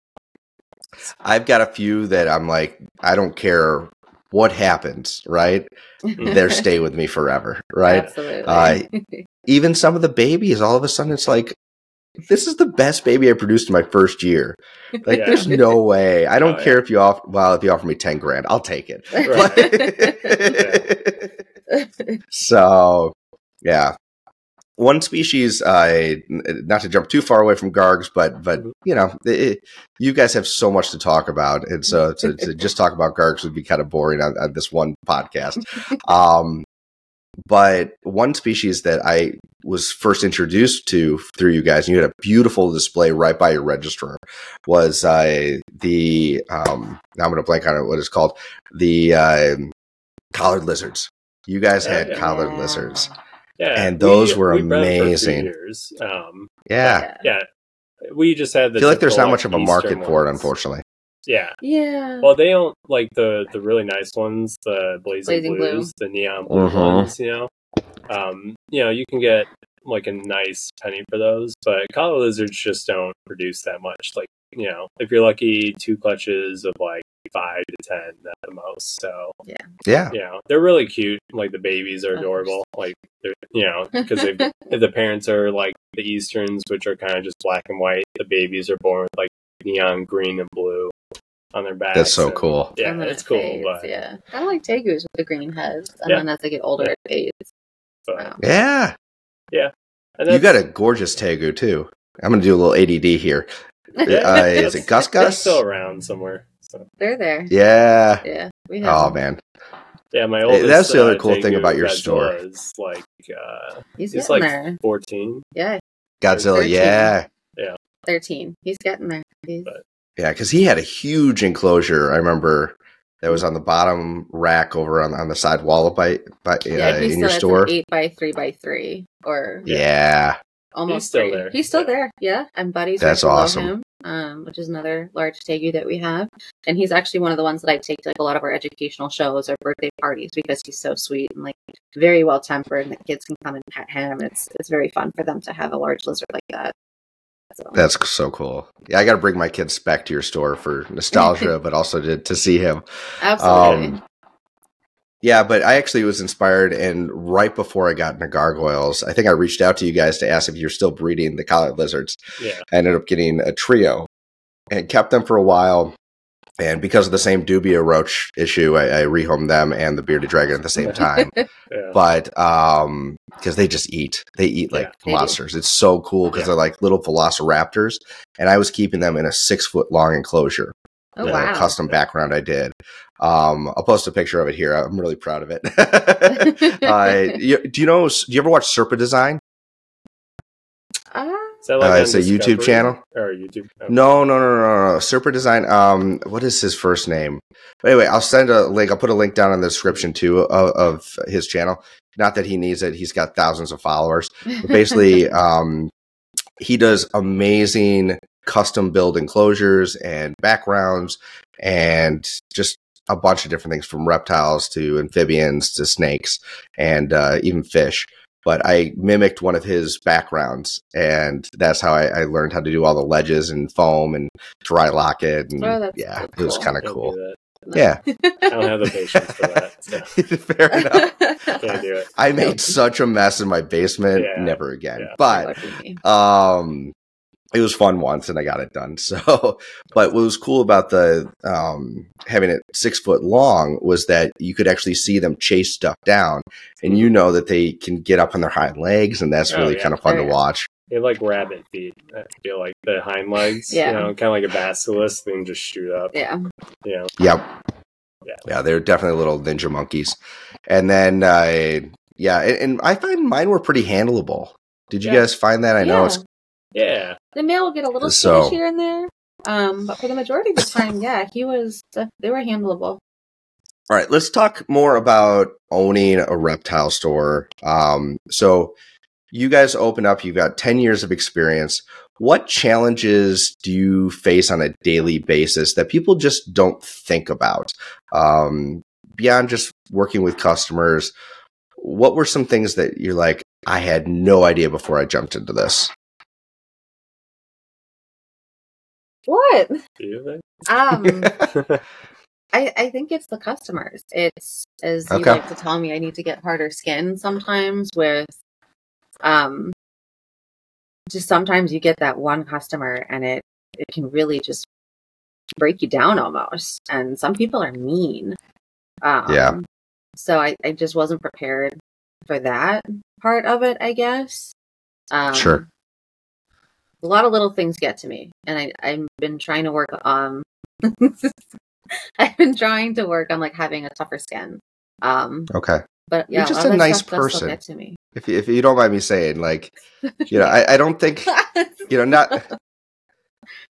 I've got a few that I'm like, I don't care what happens, right? They're stay with me forever, right? Absolutely. Uh, Even some of the babies, all of a sudden it's like, this is the best baby I produced in my first year. Like, Yeah. there's no way. I don't Oh, care if you offer, well, if you offer me 10 grand, I'll take it. so, yeah. One species, uh, not to jump too far away from Gargs, but but Mhm. you know, it, you guys have so much to talk about, and so to, to just talk about Gargs would be kind of boring on, on this one podcast. Um, but one species that I was first introduced to through you guys, and you had a beautiful display right by your registrar, was uh, the um, now I'm going to blank on it. What it's called? The uh, collared lizards. You guys Oh, had yeah. collared lizards. Yeah, And those were we bred them for a few amazing. Um, Yeah. yeah, we just had the. I feel like there's not much of a market for it, unfortunately. Yeah, yeah. well, they don't like the the really nice ones, the blazing, Blazing blue. blues, the neon blue Mhm. ones. You know, um, you know, you can get like a nice penny for those, but collar lizards just don't produce that much. Like, you know, if you're lucky, two clutches of like five to ten at the most. So, Yeah. Yeah, you know, they're really cute. Like the babies are adorable. Like, they're, you know, because if the parents are like the Easterns, which are kind of just black and white, the babies are born with like neon green and blue on their backs. That's so and- cool. Yeah, And it's cool, fades, but yeah, kind of like tegus with the green heads, and Yeah. then as they get older, Yeah. it fades. but Wow. Yeah. and You got a gorgeous Tegu, too. I'm going to do a little ADD here. yeah, Uh, is it Gus they're Gus? still around somewhere. So They're there. Yeah. Yeah, we have. Oh, them. man. yeah, my Hey, oldest. that's the other uh, cool thing about your Godzilla store. Is like uh, He's he's getting like there. fourteen. Yeah, Godzilla, 13. yeah. thirteen. He's getting there. He's, But- Yeah, because he had a huge enclosure. I remember that was on the bottom rack over on, on the side wall by, by yeah, uh, he in still your has store. an eight by three by three, or Yeah. almost He's still three. there. He's still Yeah. there. Yeah, and Buddy's That's right awesome. him, um, which is another large tegu that we have, and he's actually one of the ones that I take to like a lot of our educational shows or birthday parties because he's so sweet and like very well tempered, and the kids can come and pet him. It's it's very fun for them to have a large lizard like that. So That's so cool. Yeah, I got to bring my kids back to your store for nostalgia, but also to, to see him. absolutely. Um, yeah, but I actually was inspired, and right before I got into gargoyles, I think I reached out to you guys to ask if you're still breeding the collared lizards. Yeah, I ended up getting a trio and kept them for a while. And because of the same dubia roach issue, I, I rehomed them and the bearded dragon at the same time. yeah. but um, because they just eat, they eat like Yeah, monsters. It's so cool because Yeah. they're like little velociraptors. And I was keeping them in a six foot long enclosure oh a wow! custom background I did. Um, I'll post a picture of it here. I'm really proud of it. uh, you, do you know? Do you ever watch Serpa Design? That like Uh, it's a YouTube channel? or YouTube? oh, No, no, no, no, no. Serpa Design. Um, what is his first name? But anyway, I'll send a link. I'll put a link down in the description too of, of his channel. Not that he needs it. He's got thousands of followers. But basically, um, he does amazing custom build enclosures and backgrounds and just a bunch of different things from reptiles to amphibians to snakes and uh, even fish. But I mimicked one of his backgrounds, and that's how I, I learned how to do all the ledges and foam and dry lock it. And Oh, yeah, so it was kind of cool. do that. Yeah, I don't have the patience for that. So fair enough. can't do it. I made such a mess in my basement. Yeah. Never again. Yeah. But um it was fun once and i got it done so but what was cool about the um having it six foot long was that you could actually see them chase stuff down and you know that they can get up on their hind legs and that's Oh, really yeah. kind of fun to watch They have like rabbit feet. I feel like the hind legs. Yeah. You know, kind of like a basilisk, then just shoot up. Yeah. You know. yep Yeah. yeah they're definitely little ninja monkeys and then uh yeah and, and i find mine were pretty handleable Did you Yeah. guys find that? I know it's Yeah, The male will get a little So- here and there. Um, but for the majority of the time, yeah, he was. They were handleable. All right, let's talk more about owning a reptile store. Um, so you guys open up, you've got 10 years of experience. What challenges do you face on a daily basis that people just don't think about? Um, beyond just working with customers, what were some things that you're like, I had no idea before I jumped into this? What? do you think? Um, I, I think it's the customers. It's as you like to tell me, I need to get harder skin sometimes with um just sometimes you get that one customer and it it can really just break you down almost. And some people are mean. Um Yeah. so I, I just wasn't prepared for that part of it, I guess. Um Sure. A lot of little things get to me and I, i've been trying to work on i've been trying to work on like having a tougher skin um Okay. but yeah You're just a nice stuff does still person. to me If you, if you don't mind me saying, like, you know, I, I don't think you know, not.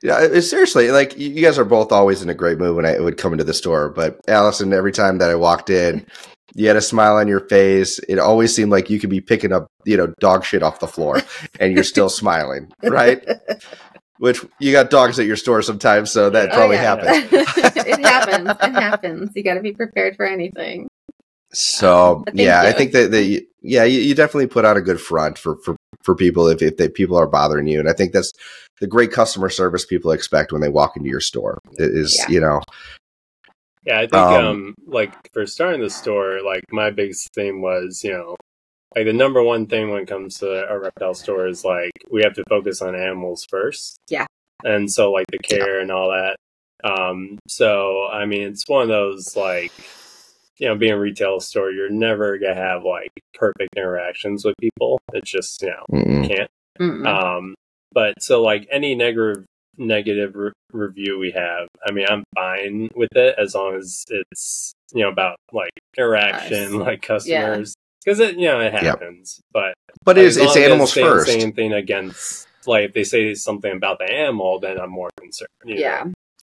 Yeah, it- seriously, like you guys are both always in a great mood when I would come into the store. But Alison, every time that I walked in, you had a smile on your face. It always seemed like you could be picking up, you know, dog shit off the floor, and you're still smiling, right? Which you got dogs at your store sometimes, so that Oh, probably yeah. happens. it happens it happens you got to be prepared for anything So yeah, I think that, that you, yeah, you, you definitely put on a good front for for for people if if they, people are bothering you, and I think that's the great customer service people expect when they walk into your store. It Is Yeah. you know Yeah, I think Um, um, like for starting the store, like my biggest thing was, you know, like the number one thing when it comes to a reptile store is like we have to focus on animals first. Yeah. And so like the care and all that. Um so I mean it's one of those like you know, being a retail store, you're never gonna have like perfect interactions with people. It's just, you know, mm-mm. can't. Mm-mm. Um, but so like any negative negative re- review we have, I mean, I'm fine with it as long as it's you know about like interaction, Nice. like customers, because it you know it happens. But but it's it's long as animals they first. Say anything against like if they say something about the animal, then I'm more concerned. you know? yeah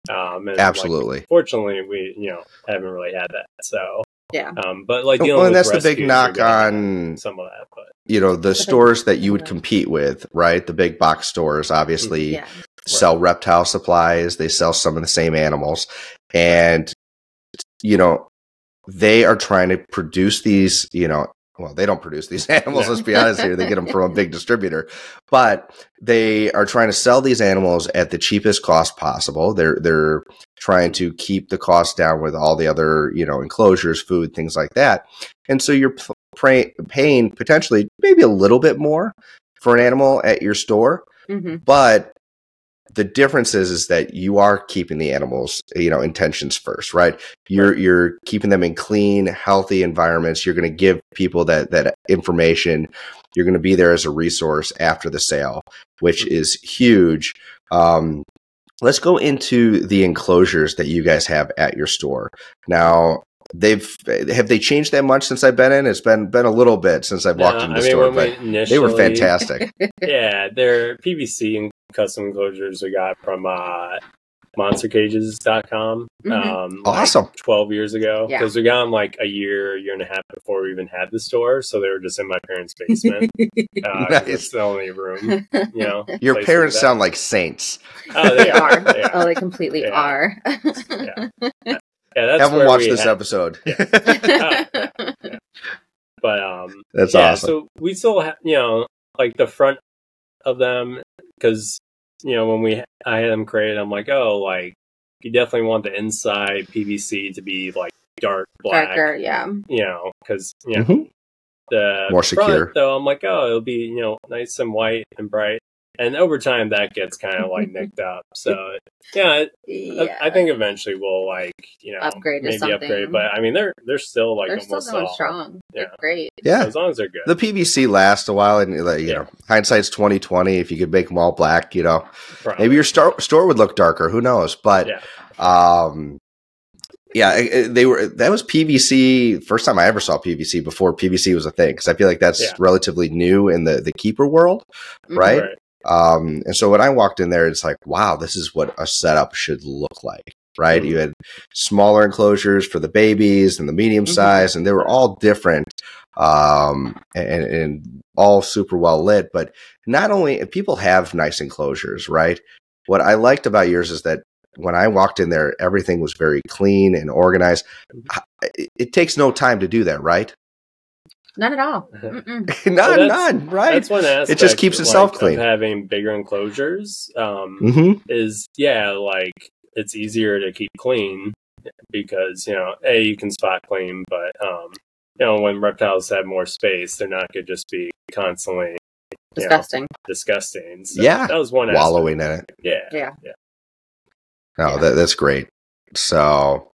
Um, and, like, Absolutely. fortunately, we you know haven't really had that. So Yeah. Um, but like Well, dealing and with that's the big knock you're gonna have on some of that. But you know the stores that you would compete with, right? The big box stores obviously yeah sell reptile supplies. They sell some of the same animals, and you know they are trying to produce these. You know, well, they don't produce these animals. Let's be honest here; they get them from a big distributor, but they are trying to sell these animals at the cheapest cost possible. They're they're trying to keep the cost down with all the other you know enclosures, food, things like that, and so you're p- pray- paying potentially maybe a little bit more for an animal at your store hmm but the difference is is that you are keeping the animals you know intentions first right? You're you're keeping them in clean healthy environments. You're going to give people that that information. You're going to be there as a resource after the sale which is huge. Um let's go into the enclosures that you guys have at your store. Now they've have they changed that much since i've been in? It's been been a little bit since i've walked No, into I the mean, store but they were fantastic. Yeah, they're PVC and custom enclosures we got from uh, monstercages.com. Mhm. Um, like Awesome. 12 years ago. Yeah. Because we got them like a year, year and a half before we even had the store. So they were just in my parents' basement. uh, 'cause Nice. It's the only room, you know. Your parents sound like saints. Oh, they they are. are. They are. Oh, they completely Yeah. are. Yeah. Yeah, that's haven't where watch we this had- episode. But um, That's yeah, awesome. so we still have, you know, like the front of them, because you know when we I had them created, I'm like, oh, like you definitely want the inside PVC to be like dark black, Darker, yeah. you know, because you know Mhm. the More front, secure. Though I'm like, oh, it'll be you know nice and white and bright, and over time that gets kind of like nicked up. So yeah, Yeah. I, I think eventually we'll like you know Upgrade maybe something. upgrade, but I mean they're they're still like they're still going all, strong. They're great. Yeah. as long as they're good. The PVC lasts a while, and like, you Yeah. know, hindsight's twenty twenty. If you could make them all black, you know, Probably. maybe your store store would look darker. Who knows? But Yeah. um, yeah, they were. That was PVC. First time I ever saw PVC before PVC was a thing because I feel like that's Yeah. relatively new in the the keeper world, Mhm. right? Um, and so when I walked in there, it's like, wow, this is what a setup should look like, right? Mhm. You had smaller enclosures for the babies and the medium Mhm. size, and they were all different, um, and, and all super well lit. But not only people have nice enclosures, right? What I liked about yours is that when I walked in there, everything was very clean and organized. It, it takes no time to do that, right? None at all. None, that's- none, right? That's one aspect. just keeps itself like, clean. Of having bigger enclosures um, hmm is yeah, like it's easier to keep clean because you know a you can spot clean, but um, you know when reptiles have more space, they're not going to just be constantly you know, Disgusting. disgusting. So Yeah. that was one aspect. Wallowing in it. Yeah, Yeah. No, Yeah. that, that's great. So,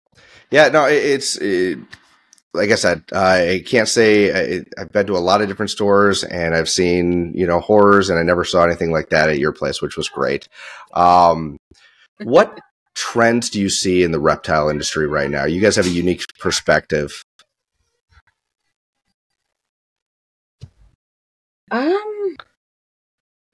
yeah, no, it, it's it, like I said, I can't say I, I've been to a lot of different stores and I've seen you know horrors, and I never saw anything like that at your place, which was great. Um, what trends do you see in the reptile industry right now? You guys have a unique perspective. Um,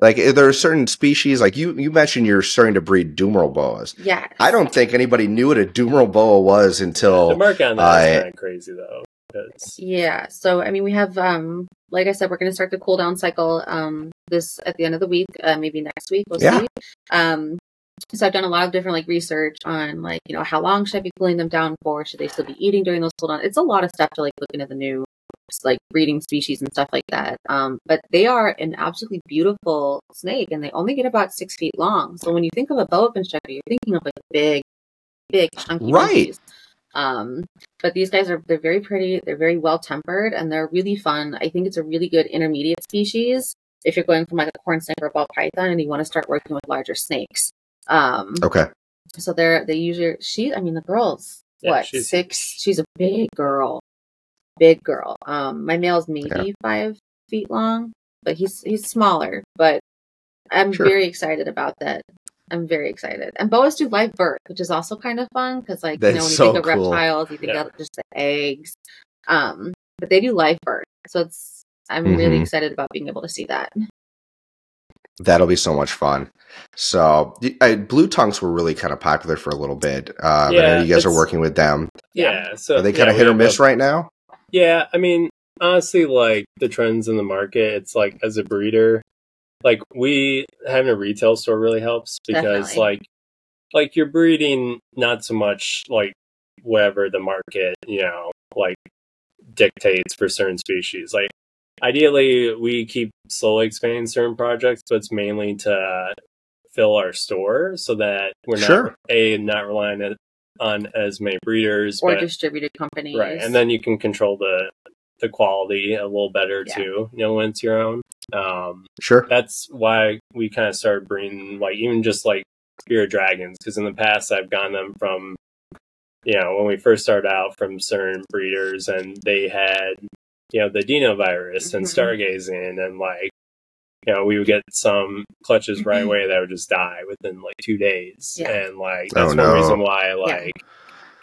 Like, there are certain species? Like you, you mentioned you're starting to breed Dumeril boas. Yeah, I don't think anybody knew what a Dumeril boa was the until market on that I- is kind of crazy though. 'cause- Yeah. So I mean, we have um, like I said, we're going to start the cool down cycle um this at the end of the week, uh, maybe next week. We'll Yeah. see. Um, so I've done a lot of different like research on like you know how long should I be cooling them down for? Should they still be eating during those cool down? It's a lot of stuff to like looking at the new like breeding species and stuff like that. Um, but they are an absolutely beautiful snake, and they only get about six feet long. So when you think of a boa constrictor, you're thinking of like big, big chunky Right. monkeys. Um, but these guys are they're very pretty, they're very well tempered, and they're really fun. I think it's a really good intermediate species if you're going from like a corn snake or a ball python and you want to start working with larger snakes. Um, okay, so they're they usually she I mean the girl's Yeah, what she's- six she's a big girl. Big girl. Um my male's maybe Yeah. five feet long, but he's he's smaller. But I'm Sure. very excited about that. I'm very excited. And boas do live birth, which is also kind of fun because like you know when you so think of cool. reptiles, you think Yeah. of just the eggs. Um but they do live birth. So it's I'm really Mhm. excited about being able to see that. that'll be so much fun. So, y- I, blue tongues were really kind of popular for a little bit. Uh, I know Yeah, you guys are working with them. yeah, so Are they yeah, kind of hit or miss a- right now? Yeah, I mean, honestly, like the trends in the market, it's like as a breeder, like we having a retail store really helps because Definitely. like like you're breeding not so much like whatever the market, you know, like dictates for certain species. Like ideally we keep slowly expanding certain projects, but it's mainly to fill our store so that we're not Sure. a not relying on- on as many breeders Or but- distributed companies. Right, and then you can control the the quality a little better Yeah. too. You know, when it's your own. Um, Sure. that's why we kind of started breeding like even just like spirit dragons because in the past I've gotten them from you know when we first started out from certain breeders and they had you know the adenovirus and Mhm. stargazing and like you know we would get some clutches right Mhm. away that would just die within like two days Yeah. and like Oh, that's no. one reason why like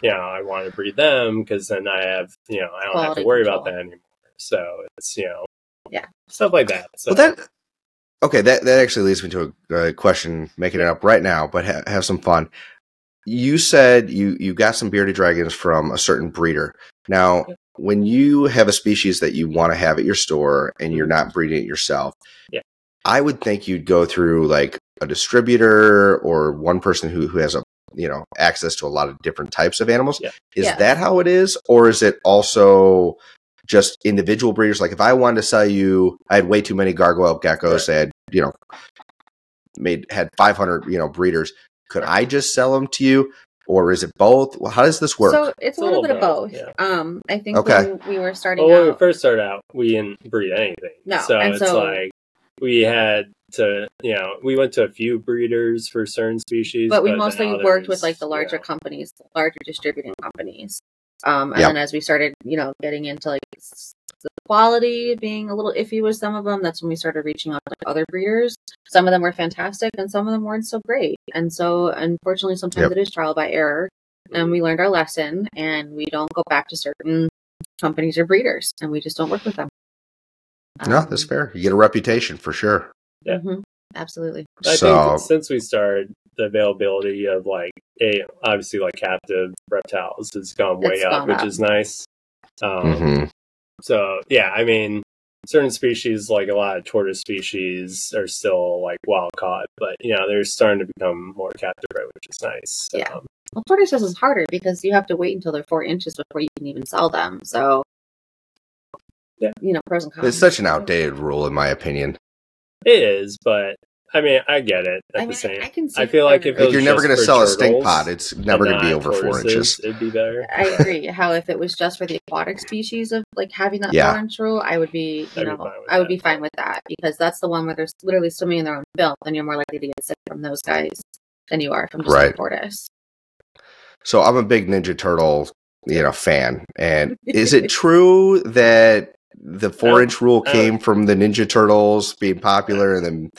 you know I want to breed them because then I have you know I don't have to worry about control. that anymore so it's you know Yeah. stuff like that so Well, that okay. That that actually leads me to a, a question. Making it up right now, but ha- have some fun. You said you you got some bearded dragons from a certain breeder. Now, when you have a species that you want to have at your store and you're not breeding it yourself, Yeah. I would think you'd go through like a distributor or one person who who has a you know access to a lot of different types of animals. Yeah. Is Yeah. that how it is, or is it also just individual breeders? Like if I wanted to sell you, I had way too many gargoyle geckos. They had you know made had 500 you know breeders. Could I just sell them to you, or is it both? Well, how does this work? So it's, a little, bit of both. yeah. Um, I think Okay. when we were starting Well, when we first started out, we didn't breed anything. No, so and it's so- like we had to, you know, we went to a few breeders for certain species, but we then mostly others, worked with like the larger know, companies, larger distributing companies. Um, and Yep. then as we started, you know, getting into like the quality being a little iffy with some of them, that's when we started reaching out to like, other breeders. Some of them were fantastic, and some of them weren't so great. And so, unfortunately, sometimes Yep. it is trial by error. and we learned our lesson, and we don't go back to certain companies or breeders, and we just don't work with them. No, Um, that's fair. You get a reputation for sure. Yeah. mhm, absolutely. I so think since we started, the availability of like a obviously like captive reptiles has gone way It's up, gone which is nice. Um, mhm. So yeah, I mean, certain species like a lot of tortoise species are still like wild caught, but you know they're starting to become more captive bred, which is nice. Yeah. Um, Well, tortoises is harder because you have to wait until they're four inches before you can even sell them. So, Yeah. you know, pros and cons. it's such an outdated rule, in my opinion. it is, but I mean, I get it. At I the mean, same, I can see I feel like if it it. Like you're never going to for sell a stink pot. It's never going to be over four inches. It'd be better. I agree. How if it was just for the aquatic species of like having that Yeah. four inch rule, I would be, you I'd know, fine with I would that. be fine with that because that's the one where they're literally swimming in their own filth, and you're more likely to get sick from those guys than you are from just Right. a tortoise. So I'm a big Ninja Turtle, you know, fan. And is it true that the four inch rule Uh, came from the Ninja Turtles being popular and then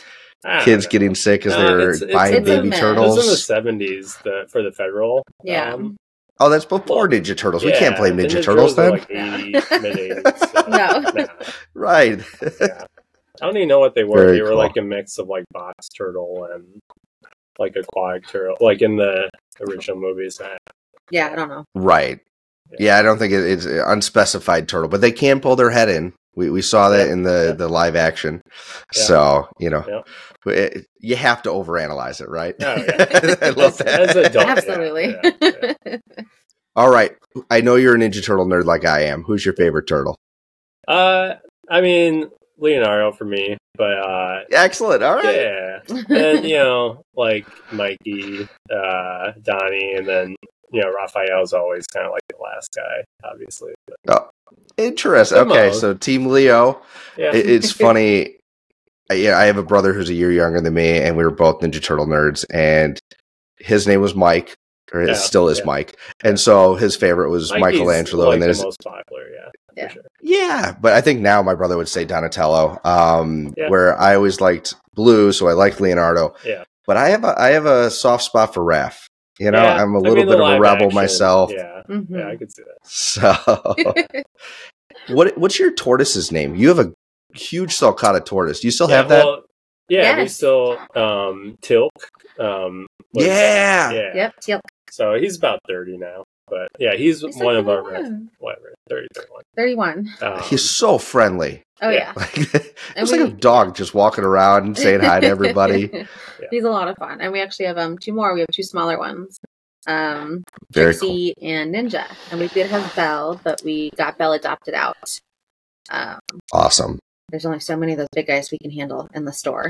kids know. getting sick because No, they were it's- it's buying in the- baby turtles. It was in the seventies the, for the federal. Yeah. Um, Oh, that's before Ninja Turtles. We yeah, can't play the Ninja Turtles are then. Like 80s. So, No. nah. right. I don't even know what they were. Very they were cool. like a mix of like box turtle and like aquatic turtle, like in the original movies. Yeah, I don't know. right. Yeah, I don't think it, it's an unspecified turtle, but they can pull their head in. We, we saw that Yeah. in the, Yeah. the live action. Yeah. So, you know, Yeah. it- you have to overanalyze it, right? Oh, yeah. I love that. as a. Yeah, Absolutely. yeah, yeah. All right. I know you're a Ninja Turtle nerd like I am. Who's your favorite turtle? Uh, I mean Leonardo for me, but uh, Excellent. All right. yeah, and you know like Mikey, uh, Donnie, and then you know Raphael's always kind of like the last guy, obviously. But, Interesting. Okay, so Team Leo. yeah, It, it's funny. I- Yeah, I have a brother who's a year younger than me, and we were both Ninja Turtle nerds. And his name was Mike, or it Yeah, still is yeah. Mike. And so his favorite was Mikey's, Michelangelo. like, and then the his, most popular, yeah, Yeah. sure. yeah, but I think now my brother would say Donatello. Um, Yeah. where I always liked blue, so I liked Leonardo. Yeah. But I have a I have a soft spot for Raph. You know, Yeah, I'm a little mean, bit of a rebel action, myself. Yeah, Mhm. yeah, I could see that. So, what what's your tortoise's name? You have a huge sulcata tortoise. Do you still yeah, have that? Well, yeah, we still um Tilk. Um, was- yeah. yeah. Yep. Yep. So he's about thirty now, but yeah, he's, He's one like of our 31. whatever 30, 31. 31. Um, He's so friendly. Oh, Yeah. yeah. Like, And it's like a dog just walking around and saying hi to everybody. He's a lot of fun. And we actually have um two more. We have two smaller ones. Um Very cool. And Ninja. And we did have Belle, but we got Belle adopted out. Um Awesome. there's only so many of those big guys we can handle in the store.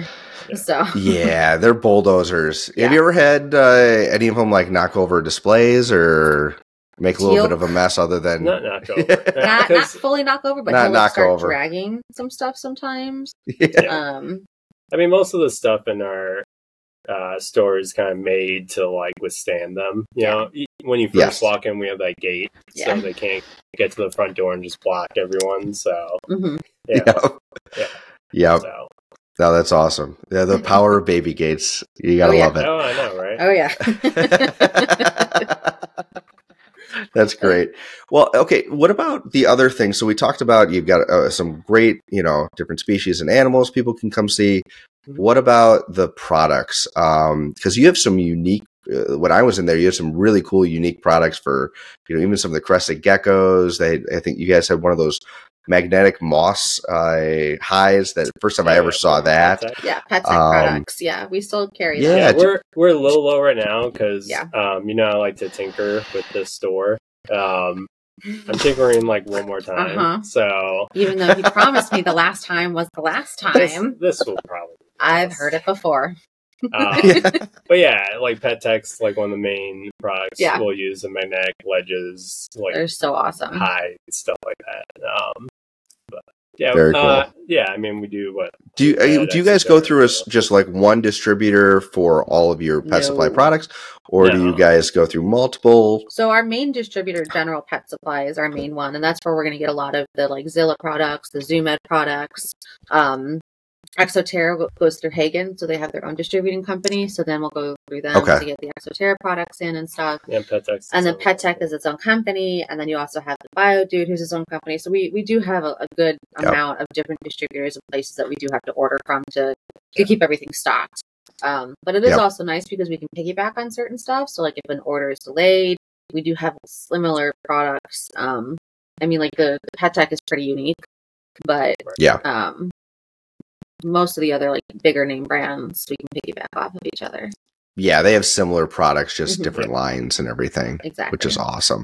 Yeah. So Yeah, they're bulldozers. Yeah. Have you ever had uh, any of them like knock over displays or make a little Teal- bit of a mess other than not knock over. not, not 'Cause, fully knock over, but Not he'll knock start over. dragging some stuff sometimes. yeah. Um I mean, most of the stuff in our uh, store is kind of made to like withstand them. You know, when you first Yes. walk in, we have that gate, Yeah. so they can't get to the front door and just block everyone. So mhm. yeah, Yep. Yeah. Yep. so No, that's awesome. Yeah, the power of baby gates. You gotta Oh, yeah. love it. oh, I know, right? Oh yeah. That's great. Well, okay. What about the other things? So we talked about you've got uh, some great, you know, different species and animals people can come see. Mhm. What about the products? Because you have some unique. Uh, when I was in there, you had some really cool, unique products for you know even some of the crested geckos. They, I think you guys had one of those magnetic moss uh, highs. That first time I ever saw that. yeah, pet Um, products. Yeah, we still carry yeah, them. Yeah, we're we're a little low right now because Yeah. um, you know I like to tinker with this store. Um, I'm tinkering like one more time, Uh-huh. so Even though he promised me the last time was the last time. this will probably. be I've heard it before. Um, Yeah. But yeah, like Pet Tech's like one of the main products Yeah. we'll use in my neck ledges, like They're so awesome. high stuff like that. Um, but yeah, Very uh, yeah. I mean, we do what Do you, are you Yeah, do you guys go through a, s- just like one distributor for all of your pet supply products, or do you guys go through multiple? So our main distributor, General Pet Supply, is our main one, and that's where we're going to get a lot of the like Zilla products, the Zoo Med products. Um, Exo Terra goes through Hagen, so they have their own distributing company. So then we'll go through them Okay. to get the Exo Terra products in and stuff. Yeah, Petex. And then PetTech is its own company, and then you also have the Bio Dude, who's his own company. So we, we do have a, a good Yep. amount of different distributors and places that we do have to order from to to keep everything stocked. Um, but it is Yep. also nice because we can piggyback on certain stuff. So like if an order is delayed, we do have similar products. Um, I mean, like the, the PetTech is pretty unique, but Yeah. um, most of the other like bigger name brands we can piggyback off of each other. Yeah, they have similar products, just Mhm. different lines and everything, Exactly. which is awesome.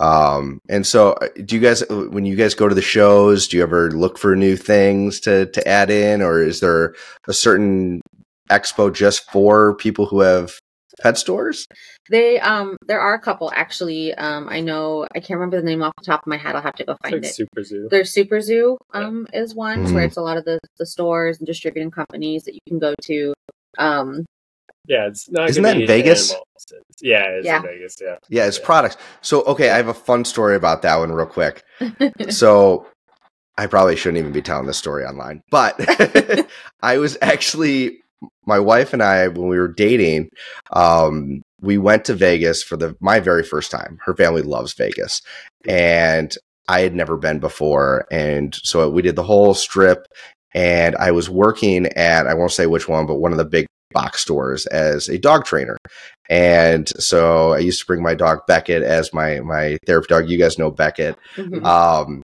Um, and so uh, do you guys, when you guys go to the shows, do you ever look for new things to, to add in, or is there a certain expo just for people who have pet stores? They um there are a couple actually. Um I know I can't remember the name off the top of my head. I'll have to go It's find like it. Super Zoo. There's Super Zoo um is one Mhm. where it's a lot of the, the stores and distributing companies that you can go to. Um Yeah, it's not. Isn't that in Vegas? animals. Yeah, it's Yeah. in Vegas. Yeah. Yeah, it's Yeah. products. So, okay, I have a fun story about that one real quick. so I probably shouldn't even be telling this story online, but I was actually my wife and I when we were dating, um, we went to Vegas for the my very first time. Her family loves Vegas, and I had never been before, and so we did the whole strip. And I was working at I won't say which one, but one of the big box stores as a dog trainer. And so I used to bring my dog Beckett as my my therapy dog. You guys know Beckett. mhm. Um,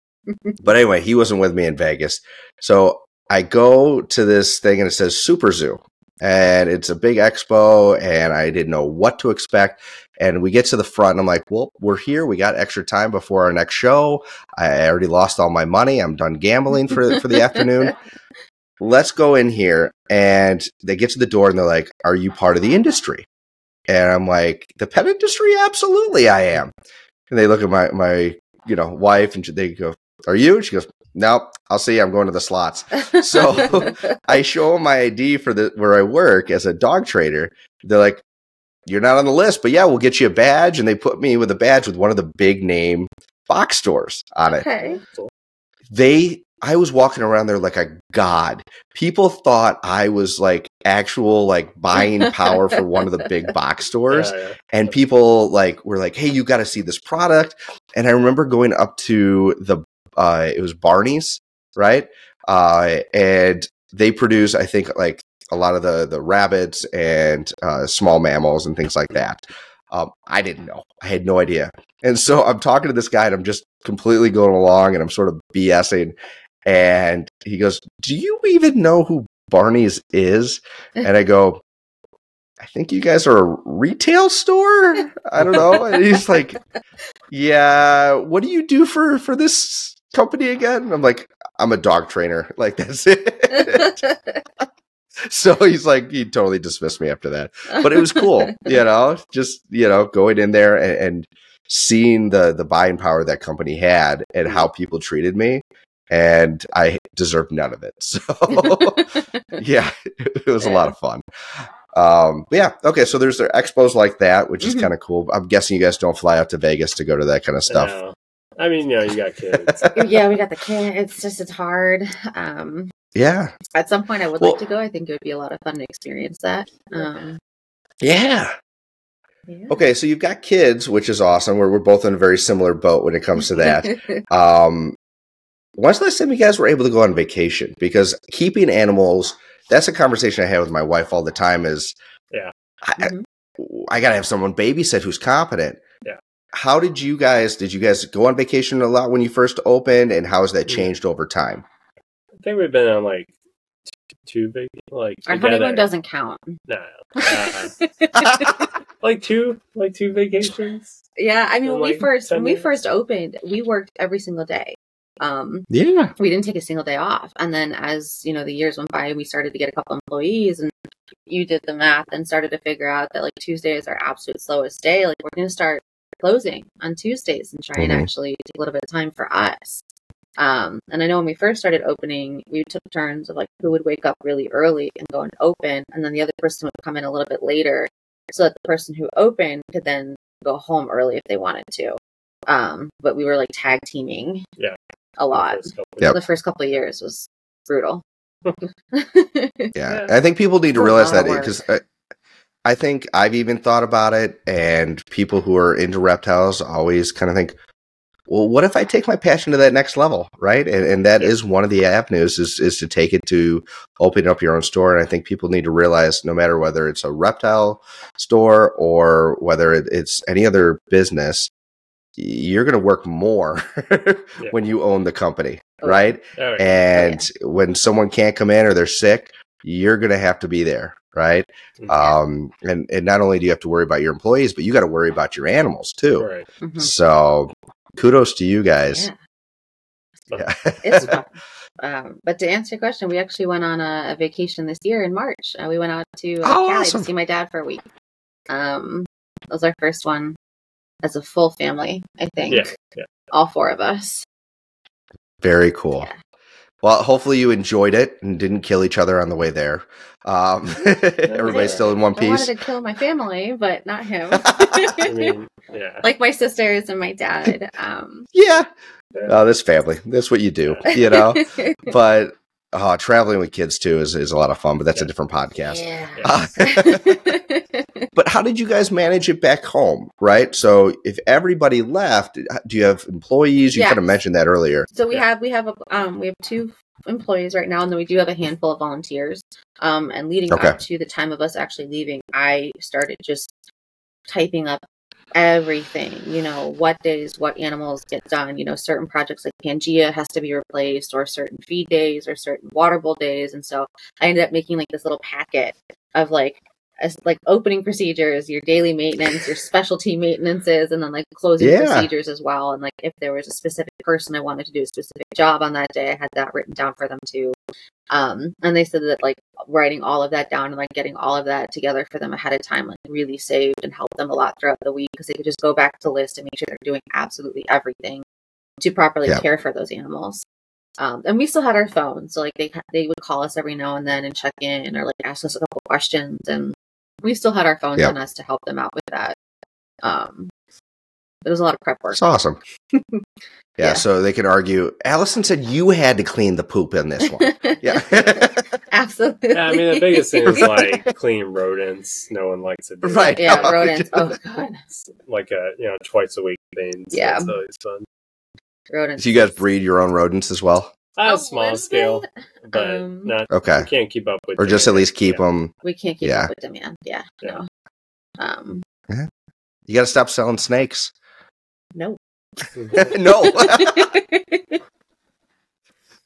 but anyway, he wasn't with me in Vegas. So I go to this thing and it says Super Zoo. And it's a big expo, and I didn't know what to expect. And we get to the front, and I'm like, Well, we're here. We got extra time before our next show. I already lost all my money. I'm done gambling for, for the afternoon. Let's go in here. And they get to the door, and they're like, Are you part of the industry? And I'm like, The pet industry? Absolutely, I am. And they look at my, my you know, wife, and they go, Are you? And she goes, Nope, I'll see. I'm going to the slots. So- I show them my ID for the where I work as a dog trader. They're like, "You're not on the list, but yeah, we'll get you a badge." And they put me with a badge with one of the big name box stores on it. okay. They, I was walking around there like a god. People thought I was like actual like buying power for one of the big box stores Yeah, yeah. and people like were like hey you got to see this product and i remember going up to the uh it was barney's right? Uh and they produce i think like a lot of the the rabbits and uh small mammals and things like that. Um i didn't know. I had no idea. And so i'm talking to this guy and i'm just completely going along and i'm sort of bsing. And he goes do you even know who barney's is? And i go I think you guys are a retail store. I don't know. And he's like, Yeah, what do you do for for this company again? And I'm like, I'm a dog trainer. Like that's it. so he's like, he totally dismissed me after that. But it was cool, you know, just you know, going in there and, and seeing the the buying power that company had and how people treated me. And I deserved none of it. So yeah, it was a lot of fun. Um, yeah, okay. So there's their expos like that, which is Mhm. kind of cool. I'm guessing you guys don't fly out to Vegas to go to that kind of stuff. No. I mean, you know, you got kids. yeah, we got the kids. It's just it's hard. Um, Yeah, at some point, I would Well- like to go. I think it would be a lot of fun to experience that. Um, yeah. yeah. Okay, so you've got kids, which is awesome. We're we're both in a very similar boat when it comes to that. um, when's the last time you guys were able to go on vacation? Because keeping animals, that's a conversation I have with my wife all the time. Is Yeah. I, Mhm. I got to have someone babysit who's competent. Yeah. How did you guys? Did you guys go on vacation a lot when you first opened, and how has that Mm. changed over time? I think we've been on like two big, like Our together. honeymoon doesn't count. No, uh, like two, like two vacations. yeah, I mean, In, when we first when we first opened, we worked every single day. Um, Yeah. we didn't take a single day off, and then as you know, the years went by, we started to get a couple employees, and you did the math and started to figure out that like Tuesday is our absolute slowest day. Like we're going to start closing on Tuesdays and try Mhm. and actually take a little bit of time for us. Um, and I know when we first started opening, we took turns of like who would wake up really early and go and open, and then the other person would come in a little bit later, so that the person who opened could then go home early if they wanted to. Um, but we were like tag teaming, Yeah. a lot. First couple- Yep. The first couple of years was brutal. Yeah, I think people need to realize that because I, think I've even thought about it, and people who are into reptiles always kind of think, well, what if I take my passion to that next level, right? And, and that is one of the avenues is is to take it to opening up your own store. And I think people need to realize, no matter whether it's a reptile store or whether it, it's any other business, you're going to work more when you own the company, right? Oh, yeah. And when someone can't come in or they're sick, you're going to have to be there, right? Mhm. Um, and and not only do you have to worry about your employees, but you got to worry about your animals too. right. Mhm. So kudos to you guys. Yeah, Yeah. it's fun. Um, but to answer your question, we actually went on a, a vacation this year in March. Uh, we went out to uh, Oh, Cali awesome. to see my dad for a week. Um, that was our first one as a full family. I think Yeah, yeah. all four of us. Very cool. Yeah. Well, hopefully you enjoyed it and didn't kill each other on the way there. Um, everybody's still in one piece. I wanted to kill my family, but not him. I mean, yeah. like my sisters and my dad. Um, yeah. Oh, this family. That's what you do, you know? but uh, traveling with kids too is, is a lot of fun, but that's a different podcast. yeah. Uh, but how did you guys manage it back home, right? So if everybody left, do you have employees? You Yes. kind of mentioned that earlier. So we Yeah. have we have a um we have two employees right now, and then we do have a handful of volunteers. Um, and leading Okay. up to the time of us actually leaving, I started just typing up everything. You know, what days, what animals get done. You know, certain projects like Pangea has to be replaced, or certain feed days, or certain water bowl days, and so I ended up making like this little packet of like as like opening procedures, your daily maintenance, your specialty maintenances, and then like closing Yeah. procedures as well. And like if there was a specific person I wanted to do a specific job on that day, I had that written down for them too. Um, and they said that like writing all of that down and like getting all of that together for them ahead of time like really saved and helped them a lot throughout the week because they could just go back to list and make sure they're doing absolutely everything to properly Yeah. care for those animals. Um, and we still had our phones, so like they they would call us every now and then and check in or like ask us a couple questions, and we still had our phones Yeah. on us to help them out with that. Um, it was a lot of prep work. It's awesome. Yeah, Yeah. so they can argue. Alison said you had to clean the poop in this one. Yeah. absolutely. Yeah, I mean, the biggest thing is like clean rodents. No one likes it. Right. yeah, rodents. Oh god, It's like a you know twice a week thing. So Yeah. it's always fun. rodents. so you guys breed your own rodents as well? On A a small little scale, bit. but Um, not. Okay. You can't keep up with. Or just at least keep Yeah. them. We can't keep Yeah. up with demand. Yeah, Yeah. no. Um, You got to stop selling snakes. no. no.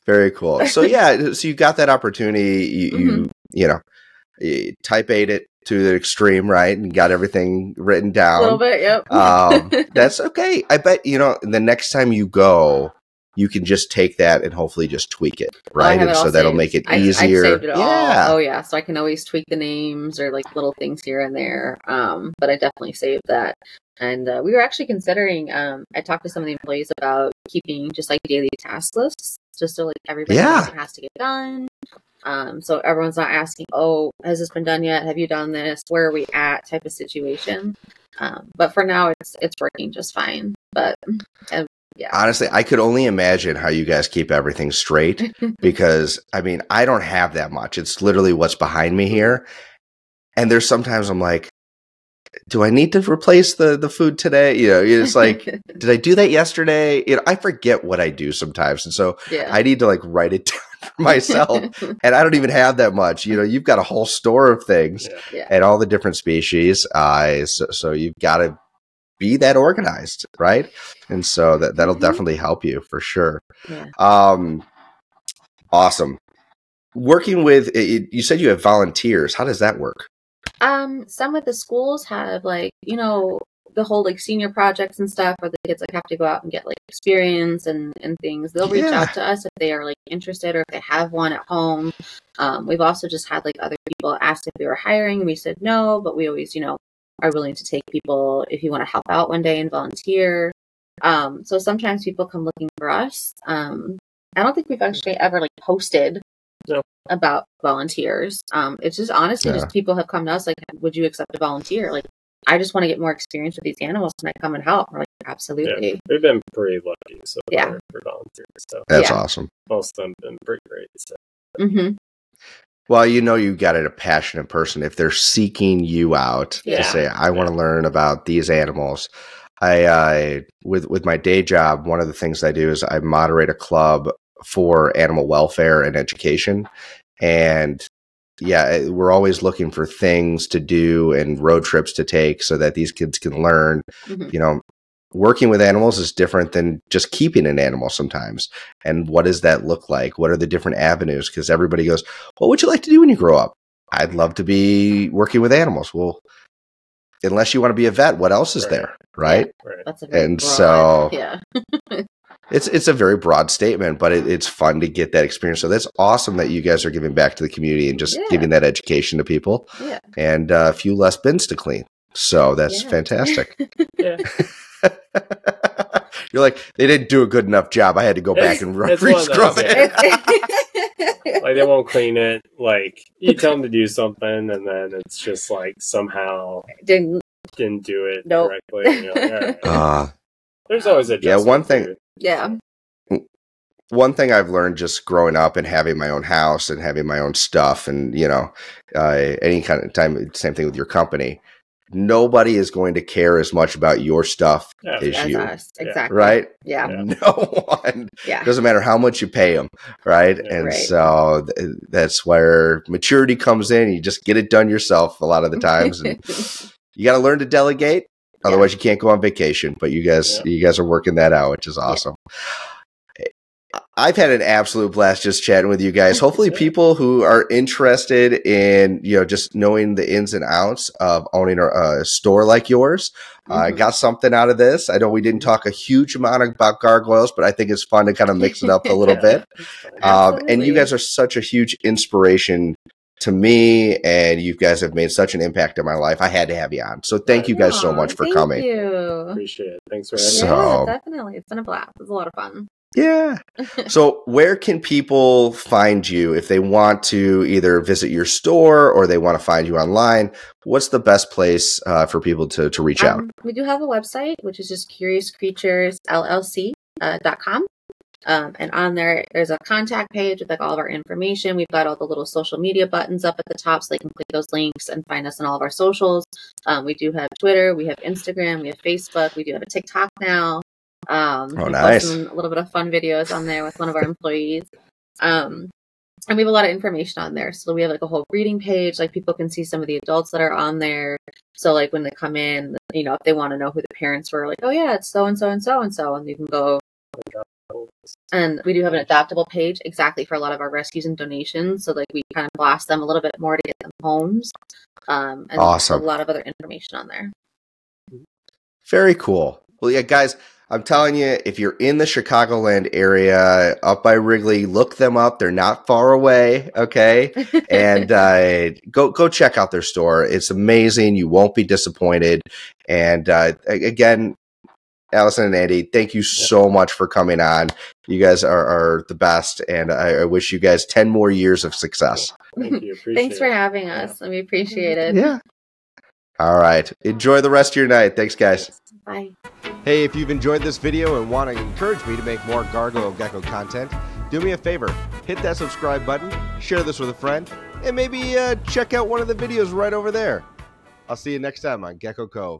Very cool. So yeah, so you got that opportunity. You you, Mm-hmm. you know, you type ate it to the extreme, right, and got everything written down. A little bit. Yep. um, that's okay. I bet you know the next time you go, you can just take that and hopefully just tweak it, Oh, right? and it all so that'll saved. make it easier. it yeah, Oh yeah, so I can always tweak the names or like little things here and there. Um, but I definitely saved that. And uh, we were actually considering. Um, I talked to some of the employees about keeping just like daily task lists, just so like everybody Yeah. has to get done. Um, so everyone's not asking, "Oh, has this been done yet? Have you done this? Where are we at?" Type of situation. Um, but for now, it's it's working just fine. But uh, honestly, I could only imagine how you guys keep everything straight because I mean, I don't have that much. It's literally what's behind me here, and there's sometimes I'm like. Do I need to replace the the food today? You know, it's like, did I do that yesterday? You know, I forget what I do sometimes, and so yeah. I need to like write it down for myself. and I don't even have that much. You know, you've got a whole store of things Yeah. yeah. and all the different species. Uh, so, so you've got to be that organized, right? And so that that'll Mhm. definitely help you for sure. Yeah. Um, awesome. Working with it, you said you have volunteers. How does that work? Um, some of the schools have like, you know, the whole like senior projects and stuff where the kids like have to go out and get like experience and, and things. They'll reach Yeah. out to us if they are like interested or if they have one at home. Um, we've also just had like other people ask if we were hiring. We said no, but we always, you know, are willing to take people if you want to help out one day and volunteer. Um, so sometimes people come looking for us. Um, I don't think we've actually ever like posted No. about volunteers. Um, it's just honestly Yeah. just people have come to us like, would you accept a volunteer? Like, I just want to get more experience with these animals. Can I come and help? We're like, absolutely. We've been pretty lucky so Yeah. far for volunteers. So That's Yeah. awesome. most of them have been pretty great. So hmm Well, you know you've got it a passionate person if they're seeking you out Yeah. to say, I want to learn about these animals. I uh, with with my day job, one of the things I do is I moderate a club for animal welfare and education. And yeah, eh, we're always looking for things to do and road trips to take so that these kids can learn. hmm You know, working with animals is different than just keeping an animal sometimes. And what does that look like? What are the different avenues? Because everybody goes, What would you like to do when you grow up? I'd love to be working with animals. Well, unless you want to be a vet, what else is Right. there? Right? Right. That's a very And broad- so- yeah. It's it's a very broad statement, but it, it's fun to get that experience. So that's awesome that you guys are giving back to the community and just Yeah. giving that education to people Yeah. and uh, a few less bins to clean. So that's Yeah. fantastic. Yeah. You're like, they didn't do a good enough job. I had to go back and It's- it's one of re-scrub those, it. like they won't clean it. Like you tell them to do something, and then it's just like somehow Didn't didn't do it Nope. correctly. And you're like, all right. Uh, There's always a Yeah, one thing- yeah. one thing I've learned just growing up and having my own house and having my own stuff, and you know, uh, any kind of time, same thing with your company. Nobody is going to care as much about your stuff Yeah. as As you, us. Exactly. right? Yeah. Yeah. No one. Yeah. doesn't matter how much you pay them, right? Yeah. and Right. so th- that's where maturity comes in. You just get it done yourself a lot of the times, and you got to learn to delegate. Otherwise, you can't go on vacation. But you guys, Yeah. you guys are working that out, which is awesome. I've had an absolute blast just chatting with you guys. Hopefully, people who are interested in you know just knowing the ins and outs of owning a, a store like yours, I Mhm. got something out of this. I know we didn't talk a huge amount about gargoyles, but I think it's fun to kind of mix it up a little bit. Um, and you guys are such a huge inspiration to me, and you guys have made such an impact in my life. I had to have you on. So thank you guys so much for coming. thank coming. You. Appreciate it. Thanks for having So- me. yeah, definitely. It's been a blast. It's a lot of fun. Yeah. so where can people find you if they want to either visit your store or they want to find you online? What's the best place uh, for people to, to reach out? Um, we do have a website, which is just curiouscreaturesllc.com. Uh, dot com. um, and on there, there's a contact page with like all of our information. We've got all the little social media buttons up at the top, so they can click those links and find us on all of our socials. Um, we do have Twitter, we have Instagram, we have Facebook, we do have a TikTok now. Um, Oh, nice. some- a little bit of fun videos on there with one of our employees. Um, and we have a lot of information on there. So we have like a whole breeding page. Like people can see some of the adults that are on there. So like when they come in, you know, if they want to know who the parents were, like, oh yeah, it's so and so and so and so, and you can go. And we do have an adaptable page exactly for a lot of our rescues and donations. So like we kind of blast them a little bit more to get them homes. Um, and Awesome. a lot of other information on there. Very cool. Well, yeah, guys, I'm telling you, if you're in the Chicagoland area, up by Wrigley, look them up. They're not far away. Okay. and uh, go go check out their store. It's amazing. You won't be disappointed. And uh, again, Alison and Andy, thank you so much for coming on. You guys are, are the best, and I, I wish you guys ten more years of success. Thank you. Thanks for it. having us, and we appreciate it. Yeah. All right. Enjoy the rest of your night. Thanks, guys. Bye. Hey, if you've enjoyed this video and want to encourage me to make more Gargoyle Gecko content, do me a favor. Hit that subscribe button, share this with a friend, and maybe uh, check out one of the videos right over there. I'll see you next time on Gecko Cove.